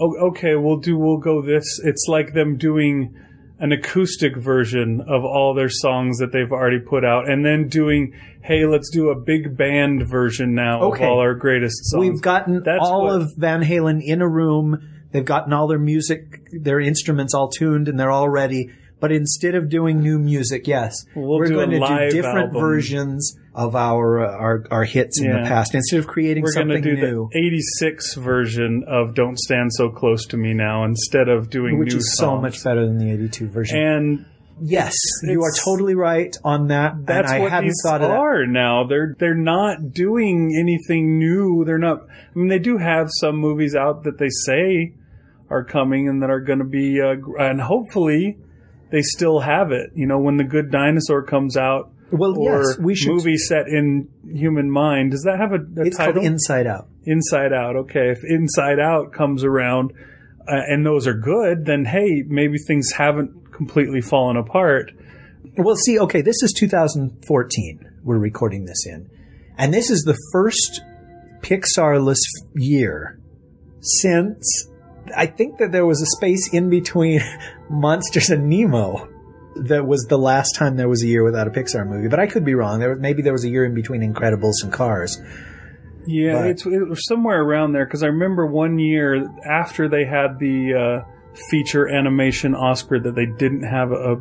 Oh, okay, we'll do. We'll go this. It's like them doing an acoustic version of all their songs that they've already put out, and then doing, hey, let's do a big band version now Okay. of all our greatest songs. We've gotten That's all what- of Van Halen in a room. They've gotten all their music, their instruments all tuned, and they're all ready. But instead of doing new music, yes, We'll we're going to do different album. versions of our uh, our, our hits in the past. Instead of creating We're going to something do new, the '86 version of "Don't Stand So Close to Me" now instead of doing which new is so much better than the '82 version. And yes, you are totally right on that. That's I what these thought of that. are now. They're they're not doing anything new. They're not. I mean, they do have some movies out that they say are coming and that are going to be, uh, and hopefully they still have it. You know, when the Good Dinosaur comes out, Well, or yes, we should. movie set in human mind. Does that have a, a it's title? called Inside Out. Inside Out. Okay, if Inside Out comes around uh, and those are good, then hey, maybe things haven't completely fallen apart. Well, see, okay, this is 2014. We're recording this in. And this is the first Pixar-less year since I think that there was a space in between *laughs* Monsters and Nemo that was the last time there was a year without a Pixar movie. But I could be wrong. There maybe there was a year in between Incredibles and Cars. Yeah, But- it's it was somewhere around there because I remember one year after they had the uh, feature animation Oscar that they didn't have a,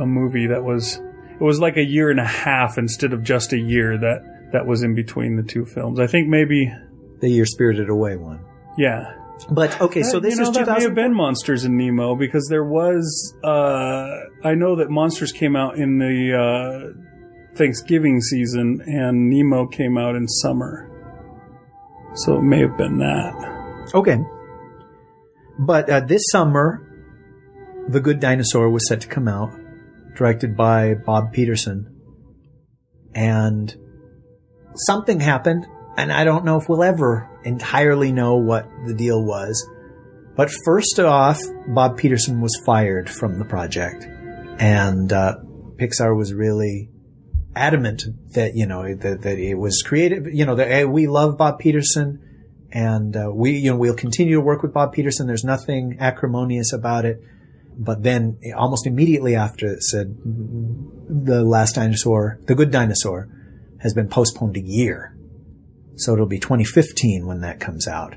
a movie that was it was like a year and a half instead of just a year that that was in between the two films. I think maybe The year Spirited Away one. yeah. But okay, so Uh, this you know, is that may have been Monsters in Nemo because there was uh, I know that Monsters came out in the uh, Thanksgiving season and Nemo came out in summer. So it may have been that. Okay. But uh, this summer, The Good Dinosaur was set to come out, directed by Bob Peterson. And something happened, and I don't know if we'll ever entirely know what the deal was. But first off, Bob Peterson was fired from the project, and uh, Pixar was really adamant that you know that, that it was creative. You know that hey, we love Bob Peterson, and uh, we you know we'll continue to work with Bob Peterson. There's nothing acrimonious about it. But then, almost immediately after, it said the last dinosaur, the good dinosaur, has been postponed a year. So it'll be 2015 when that comes out.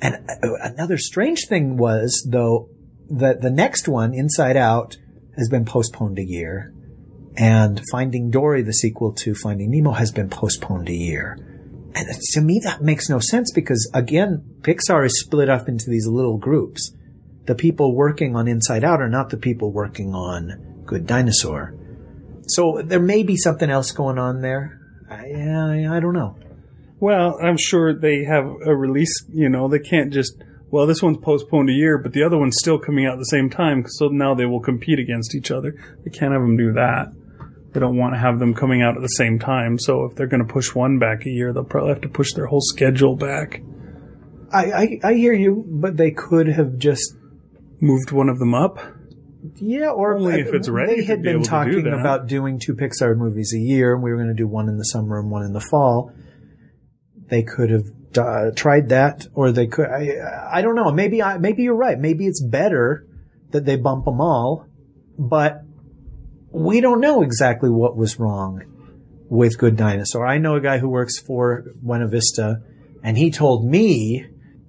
And uh, another strange thing was, though, that the next one, Inside Out, has been postponed a year. And Finding Dory, the sequel to Finding Nemo, has been postponed a year. And to me, that makes no sense because, again, Pixar is split up into these little groups. The people working on Inside Out are not the people working on Good Dinosaur. So there may be something else going on there. I, I, I don't know. Well, I'm sure they have a release. You know, they can't just. Well, this one's postponed a year, but the other one's still coming out at the same time. So now they will compete against each other. They can't have them do that. They don't want to have them coming out at the same time. So if they're going to push one back a year, they'll probably have to push their whole schedule back. I, I, I hear you, but they could have just Moved one of them up. Yeah, or Only if it's ready They to had be been able to do talking about doing two Pixar movies a year, and we were going to do one in the summer and one in the fall. They could have uh, tried that, or they could. I, I don't know. Maybe I, maybe you're right. Maybe it's better that they bump them all, but we don't know exactly what was wrong with Good Dinosaur. I know a guy who works for Buena Vista, and he told me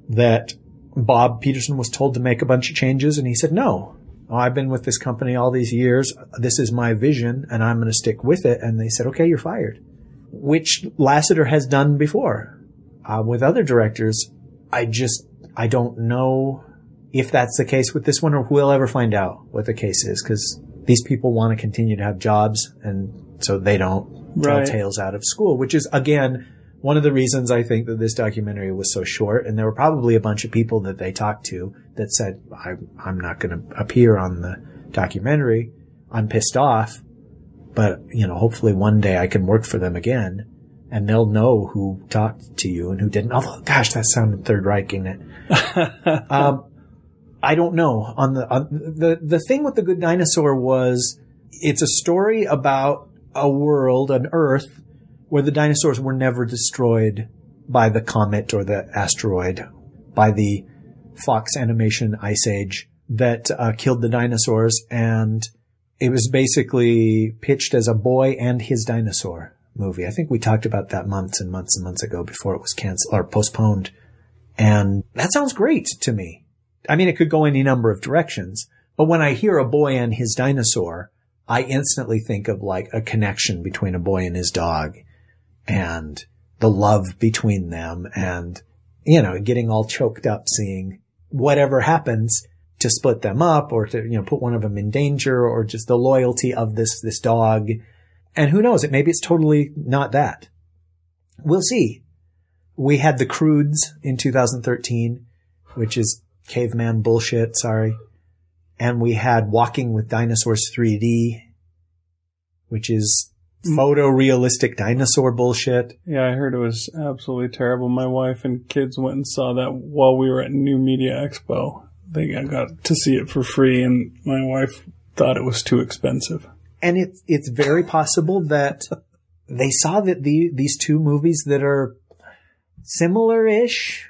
that Bob Peterson was told to make a bunch of changes, and he said, no. I've been with this company all these years. This is my vision, and I'm going to stick with it. And they said, okay, you're fired. Which Lasseter has done before uh, with other directors. I just, I don't know if that's the case with this one, or we'll ever find out what the case is, because these people want to continue to have jobs, and so they don't tell Right. tales out of school, which is again one of the reasons I think that this documentary was so short. And there were probably a bunch of people that they talked to that said, I, I'm not going to appear on the documentary. I'm pissed off, but you know, hopefully one day I can work for them again and they'll know who talked to you and who didn't. Although, gosh, that sounded Third Reiching it. *laughs* um, I don't know. On the on the the thing with the Good Dinosaur was it's a story about a world, an Earth, where the dinosaurs were never destroyed by the comet or the asteroid, by the Fox Animation Ice Age that uh, killed the dinosaurs, and it was basically pitched as a boy and his dinosaur movie. I think we talked about that months and months and months ago before it was canceled or postponed. And that sounds great to me. I mean, it could go any number of directions, but when I hear a boy and his dinosaur, I instantly think of like a connection between a boy and his dog and the love between them and, you know, getting all choked up seeing whatever happens to split them up or to, you know, put one of them in danger or just the loyalty of this, this dog. And who knows? It maybe it's totally not that. We'll see. We had the Croods in 2013, which is caveman bullshit. Sorry. And we had Walking with Dinosaurs 3D, which is mm. photorealistic dinosaur bullshit. Yeah, I heard it was absolutely terrible. My wife and kids went and saw that while we were at New Media Expo. They got to see it for free, and my wife thought it was too expensive. And it, it's very possible that they saw that the, these two movies that are similar-ish,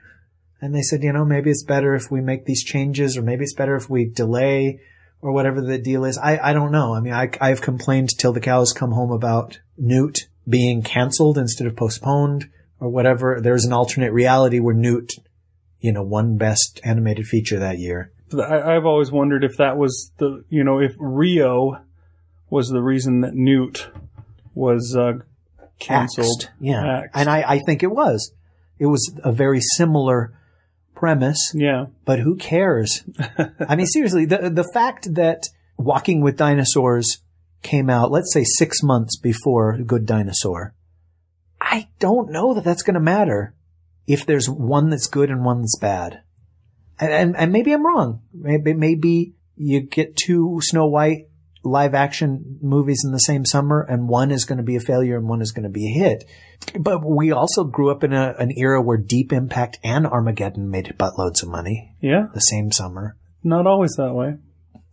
and they said, you know, maybe it's better if we make these changes, or maybe it's better if we delay, or whatever the deal is. I, I don't know. I mean, I, I've complained till the cows come home about Newt being canceled instead of postponed, or whatever. There's an alternate reality where Newt, you know, won best animated feature that year. I, I've always wondered if that was the, you know, if Rio was the reason that Newt was uh, canceled. Axed. Yeah. Axed. And I, I think it was. It was a very similar premise, yeah. but who cares? *laughs* I mean, seriously, the, the fact that Walking with Dinosaurs came out, let's say six months before Good Dinosaur, I don't know that that's going to matter if there's one that's good and one that's bad. And, and, and maybe I'm wrong. Maybe, maybe you get two Snow White live action movies in the same summer and one is going to be a failure and one is going to be a hit. But we also grew up in a, an era where Deep Impact and Armageddon made buttloads of money Yeah, the same summer. not always that way.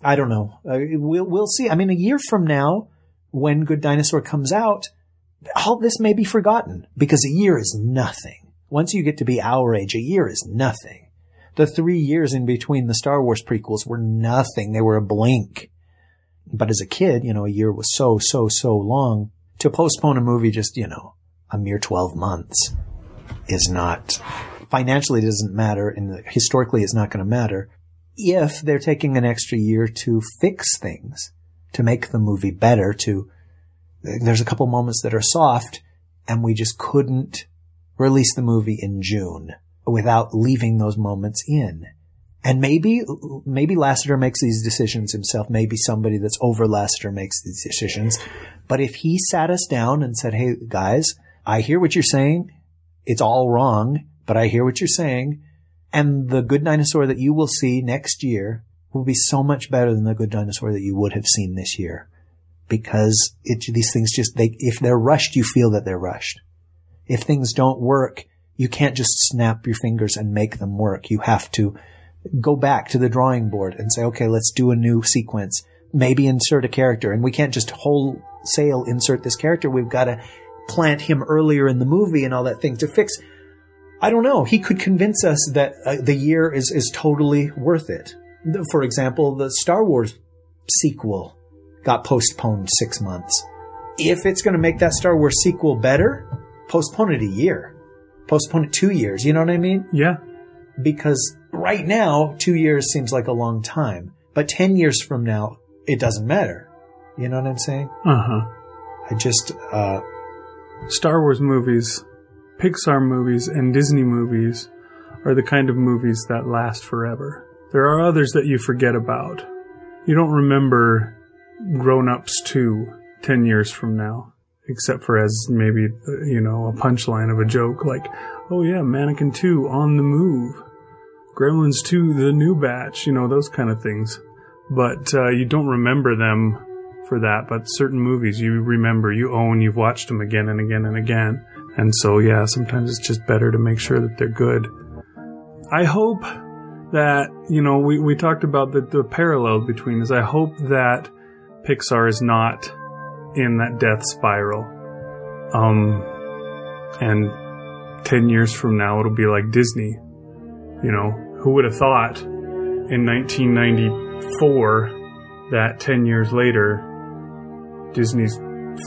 I don't know. Uh, we'll we'll see. I mean, a year from now, when Good Dinosaur comes out, all this may be forgotten because a year is nothing. Once you get to be our age, a year is nothing. The three years in between the Star Wars prequels were nothing. They were a blink. But as a kid, you know, a year was so, so, so long. To postpone a movie just, you know, a mere 12 months is not, financially doesn't matter and historically it's not going to matter if they're taking an extra year to fix things, to make the movie better, to, there's a couple moments that are soft and we just couldn't release the movie in June without leaving those moments in. And maybe, maybe Lasseter makes these decisions himself. Maybe somebody that's over Lasseter makes these decisions. But if he sat us down and said, Hey guys, I hear what you're saying. It's all wrong, but I hear what you're saying. And the good dinosaur that you will see next year will be so much better than the good dinosaur that you would have seen this year. Because it, these things just, they, if they're rushed, you feel that they're rushed. If things don't work, you can't just snap your fingers and make them work. You have to go back to the drawing board and say, okay, let's do a new sequence. Maybe insert a character. And we can't just wholesale insert this character. We've got to plant him earlier in the movie and all that thing to fix. I don't know. He could convince us that uh, the year is, is totally worth it. For example, the Star Wars sequel got postponed six months. If it's going to make that Star Wars sequel better, postpone it a year. Postpone it two years. You know what I mean? Yeah, because right now, two years seems like a long time, but 10 years from now, it doesn't matter. You know what I'm saying? uh huh. I just, uh, Star Wars movies, Pixar movies, and Disney movies are the kind of movies that last forever. There are others that you forget about. You don't remember Grown Ups 2 10 years from now, except for as maybe, you know, a punchline of a joke like, oh yeah, Mannequin 2 on the move. Gremlins 2, the new batch, you know, those kind of things. But uh, you don't remember them for that, but certain movies you remember, you own, you've watched them again and again and again. And so, yeah, sometimes it's just better to make sure that they're good. I hope that, you know, we, we talked about the, the parallel between this. I hope that Pixar is not in that death spiral. Um, and 10 years from now, it'll be like Disney. You know, who would have thought in 1994 that 10 years later, Disney's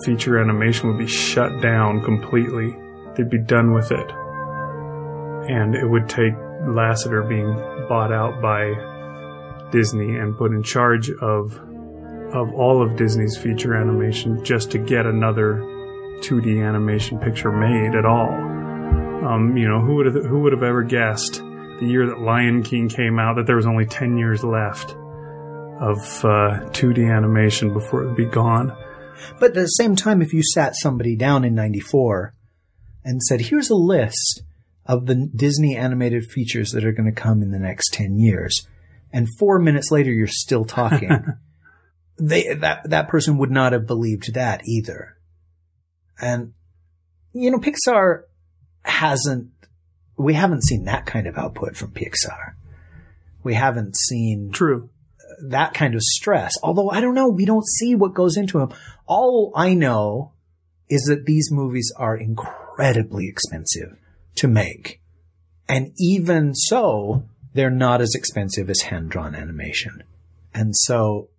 feature animation would be shut down completely. They'd be done with it. And it would take Lasseter being bought out by Disney and put in charge of of all of Disney's feature animation just to get another 2D animation picture made at all. Um, you know, who would have, who would have ever guessed the year that Lion King came out that there was only 10 years left of uh, 2D animation before it would be gone. but at the same time, if you sat somebody down in 94 and said, here's a list of the Disney animated features that are going to come in the next 10 years, and four minutes later you're still talking, *laughs* they, that, that person would not have believed that either. And, you know, Pixar hasn't, we haven't seen that kind of output from Pixar. We haven't seen True. that kind of stress. Although I don't know, we don't see what goes into them. All I know is that these movies are incredibly expensive to make. And even so, they're not as expensive as hand drawn animation. And so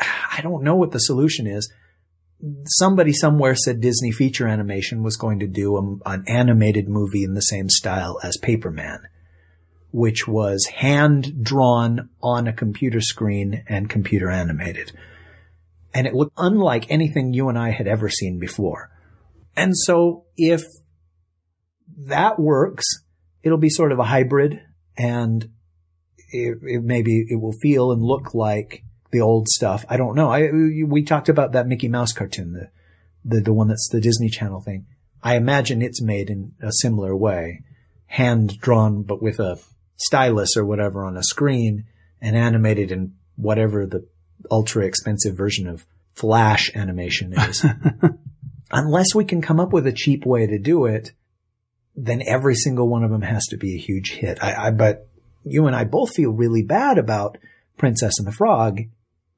I don't know what the solution is. Somebody somewhere said Disney feature animation was going to do a, an animated movie in the same style as Paperman which was hand drawn on a computer screen and computer animated. And it looked unlike anything you and I had ever seen before. And so if that works, it'll be sort of a hybrid and it, it maybe it will feel and look like the old stuff. I don't know. I, we talked about that Mickey Mouse cartoon, the, the, the one that's the Disney Channel thing. I imagine it's made in a similar way, hand drawn, but with a stylus or whatever on a screen and animated in whatever the ultra expensive version of Flash animation is. *laughs* Unless we can come up with a cheap way to do it, then every single one of them has to be a huge hit. I, I but you and I both feel really bad about Princess and the Frog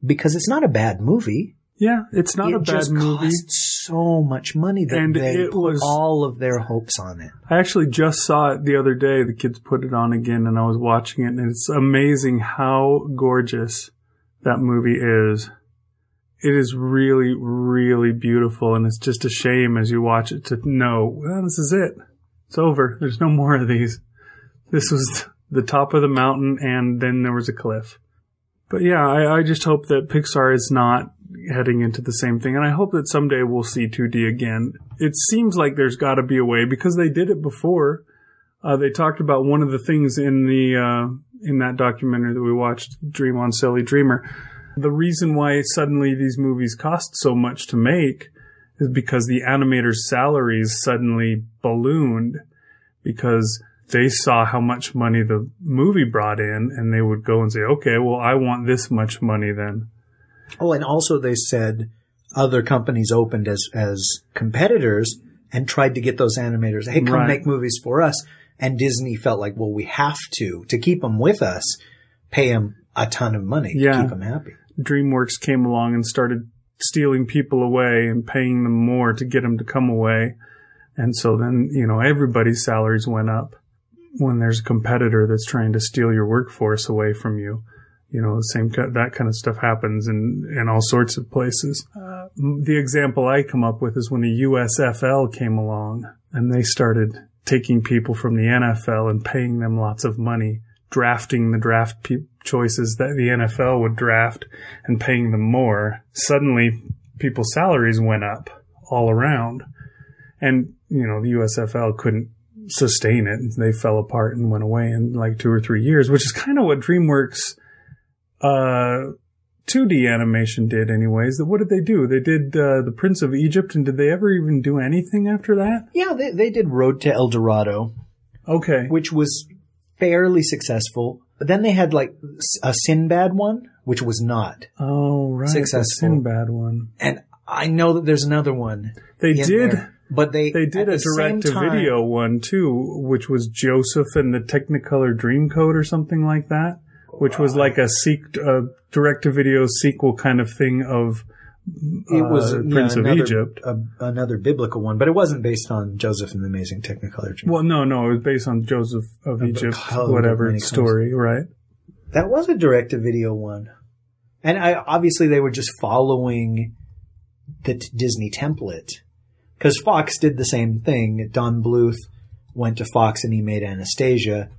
because it's not a bad movie. Yeah, it's not it a bad just movie. cost so much money that And they it put was- all of their hopes on it. I actually just saw it the other day. The kids put it on again and I was watching it and it's amazing how gorgeous that movie is. It is really, really beautiful and it's just a shame as you watch it to know, well, this is it. It's over. There's no more of these. This was *laughs* the top of the mountain and then there was a cliff. But yeah, I, I just hope that Pixar is not heading into the same thing. And I hope that someday we'll see 2D again. It seems like there's got to be a way because they did it before. Uh, they talked about one of the things in the uh, in that documentary that we watched, Dream on Silly Dreamer. The reason why suddenly these movies cost so much to make is because the animators' salaries suddenly ballooned because they saw how much money the movie brought in and they would go and say, okay, well, I want this much money then. Oh, and also they said other companies opened as as competitors and tried to get those animators, hey, come Right. make movies for us. And Disney felt like, well, we have to to keep them with us, pay them a ton of money to keep them happy. DreamWorks came along and started stealing people away and paying them more to get them to come away. And so then, you know, everybody's salaries went up when there's a competitor that's trying to steal your workforce away from you. You know, the same, that kind of stuff happens in, in all sorts of places. Uh, the example I come up with is when the USFL came along and they started taking people from the NFL and paying them lots of money, drafting the draft pe- choices that the NFL would draft and paying them more. Suddenly, people's salaries went up all around. And, you know, the USFL couldn't sustain it. They fell apart and went away in like two or three years, which is kind of what DreamWorks, uh, 2D animation did anyways. What did they do? They did, uh, The Prince of Egypt and did they ever even do anything after that? Yeah, they, they did Road to El Dorado, Okay. which was fairly successful. But then they had like a Sinbad one, which was not. Oh, right. The Successful. Sinbad one. And I know that there's another one. They did. there, but they They did a the direct to time- video one too, which was Joseph and the Technicolor Dreamcoat or something like that, which was like a seek, a direct to video sequel kind of thing of It was uh, yeah, Prince of another, Egypt. a- another biblical one, but it wasn't based on Joseph and the Amazing Technicolor Dream. Well, no, no, it was based on Joseph of the Egypt, code of whatever many story, right? That was a direct to video one. And I, obviously they were just following the t- Disney template. Cause Fox did the same thing. Don Bluth went to Fox and he made Anastasia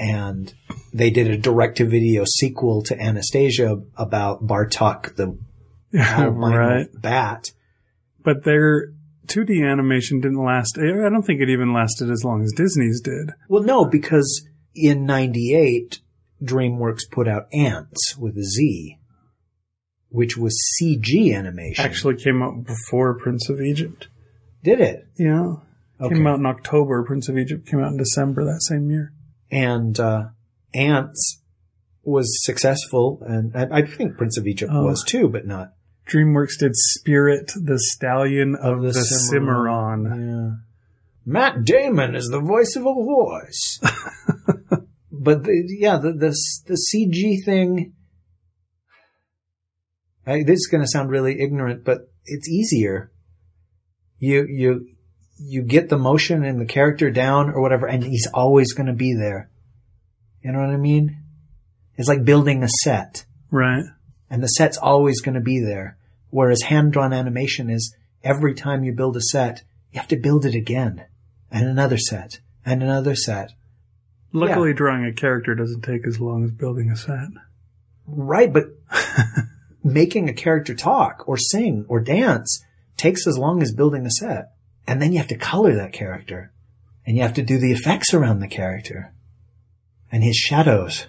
and they did a direct to video sequel to Anastasia about Bartok, the *laughs* right. bat. But their 2D animation didn't last. I don't think it even lasted as long as Disney's did. Well, no, because in 98, DreamWorks put out Ants with a Z, which was CG animation. Actually, came out before Prince of Egypt. Did it? Yeah. Okay. Came out in October. Prince of Egypt came out in December that same year. and uh, Ants was successful, and I, I think Prince of Egypt Oh. was too, but not DreamWorks did Spirit, the Stallion of, the, Cimarron. Yeah. Matt Damon is the voice of a horse. *laughs* but the, yeah, the, the the CG thing. I, this is going to sound really ignorant, but it's easier. You you you get the motion and the character down or whatever, and he's always going to be there. You know what I mean? It's like building a set, Right. and the set's always going to be there. Whereas hand drawn animation is every time you build a set, you have to build it again, and another set, and another set. Luckily, drawing a character doesn't take as long as building a set. Right, but *laughs* making a character talk or sing or dance takes as long as building the set. And then you have to color that character. And you have to do the effects around the character. And his shadows.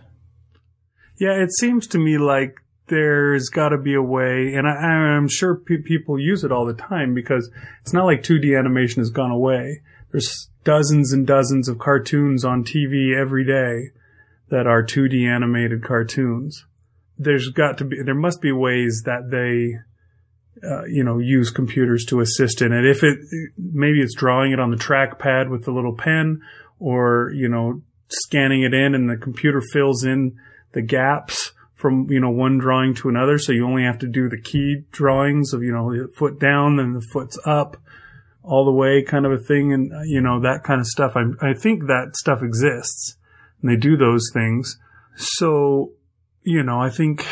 Yeah, it seems to me like there's got to be a way, and I, I'm sure pe- people use it all the time because it's not like 2D animation has gone away. There's dozens and dozens of cartoons on TV every day that are 2D animated cartoons. there's got to be there must be ways that they uh, you know use computers to assist in it. If it maybe it's drawing it on the trackpad with the little pen or you know scanning it in and the computer fills in the gaps from you know one drawing to another. So you only have to do the key drawings of you know the foot down and the foot's up all the way kind of a thing. And uh, you know that kind of stuff. I, I think that stuff exists. And they do those things. So you know i think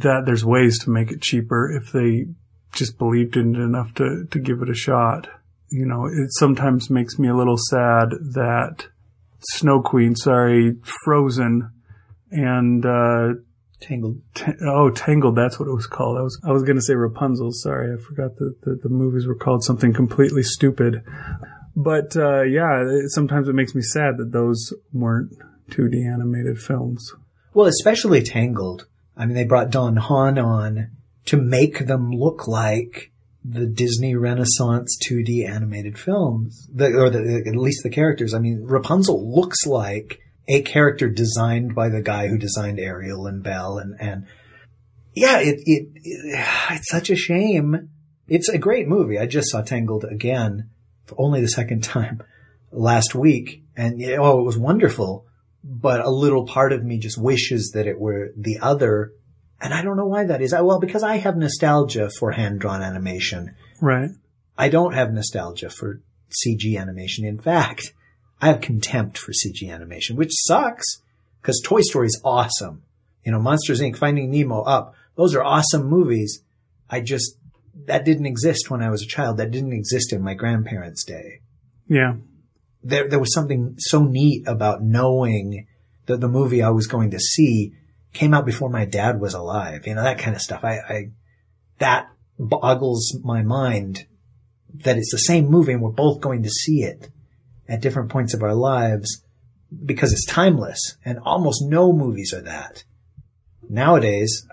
that there's ways to make it cheaper if they just believed in it enough to to give it a shot you know it sometimes makes me a little sad that snow queen sorry frozen and uh Tangled. Ta- oh, Tangled. That's what it was called. I was I was going to say Rapunzel. Sorry, I forgot that the, the movies were called something completely stupid. But uh, yeah, it, sometimes it makes me sad that those weren't 2D animated films. Well, especially Tangled. I mean, they brought Don Hahn on to make them look like the Disney Renaissance 2D animated films, the, or the, at least the characters. I mean, Rapunzel looks like a character designed by the guy who designed Ariel and Belle and, and yeah, it, it, it, it's such a shame. It's a great movie. I just saw Tangled again for only the second *laughs* time last week and oh, it was wonderful. But a little part of me just wishes that it were the other. And I don't know why that is. I, well, because I have nostalgia for hand drawn animation. Right. I don't have nostalgia for CG animation. In fact, I have contempt for CG animation, which sucks because Toy Story is awesome. You know, Monsters Inc., Finding Nemo, Up. Those are awesome movies. I just, that didn't exist when I was a child. That didn't exist in my grandparents' day. Yeah. There, there was something so neat about knowing that the movie I was going to see came out before my dad was alive. You know, that kind of stuff. I, I, that boggles my mind that it's the same movie and we're both going to see it at different points of our lives because it's timeless and almost no movies are that. Nowadays,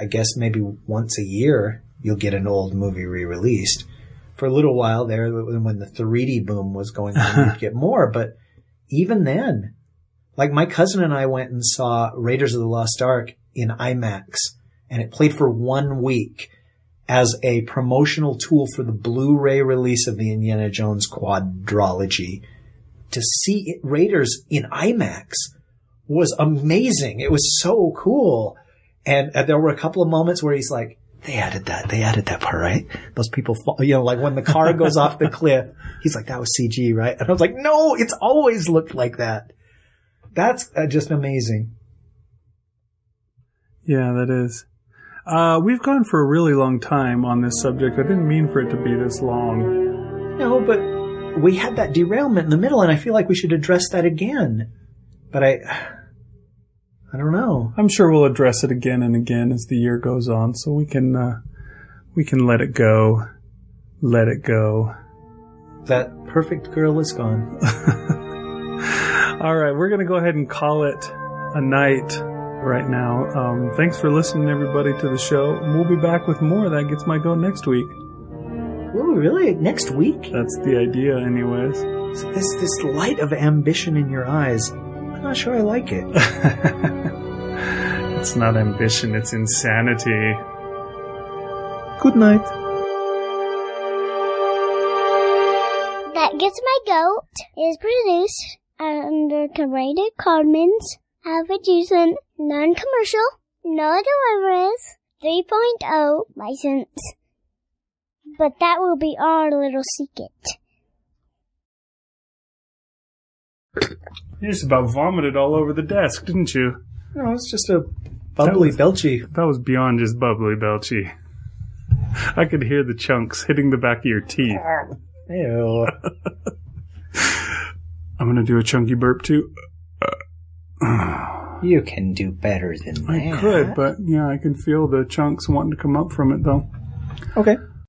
I guess maybe once a year you'll get an old movie re-released. For a little while there, when the 3D boom was going on, you'd *laughs* get more, but even then, like my cousin and I went and saw Raiders of the Lost Ark in IMAX and it played for one week as a promotional tool for the Blu-ray release of the Indiana Jones quadrology. To see Raiders in IMAX was amazing. It was so cool. And uh, there were a couple of moments where he's like, they added that. They added that part, right? Those people, fall, you know, like when the car goes off the cliff, he's like, that was CG, right? And I was like, no, it's always looked like that. That's uh, just amazing. Yeah, that is. Uh, we've gone for a really long time on this subject. I didn't mean for it to be this long. No, but we had that derailment in the middle, and I feel like we should address that again. But I, I don't know. I'm sure we'll address it again and again as the year goes on, so we can uh, we can let it goat, let it go. That perfect girl is gone. *laughs* All right, we're gonna go ahead and call it a night right now. Um, thanks for listening, everybody, to the show. We'll be back with more. That gets my go next week. Ooh, really? Next week? That's the idea, anyways. So this this light of ambition in your eyes. I'm not sure I like it. *laughs* it's not ambition, it's insanity. Good night. That Gets My Goat is produced under Creative Commons Attribution Non-Commercial No Deliverance 3.0 license. But that will be our little secret. You just about vomited all over the desk, didn't you? No, it's just a bubbly was- belchy. That was beyond just bubbly belchy. *laughs* I could hear the chunks hitting the back of your teeth. Ew. *laughs* I'm gonna do a chunky burp too. *sighs* you can do better than that. I could, but yeah, I can feel the chunks wanting to come up from it though. Okay.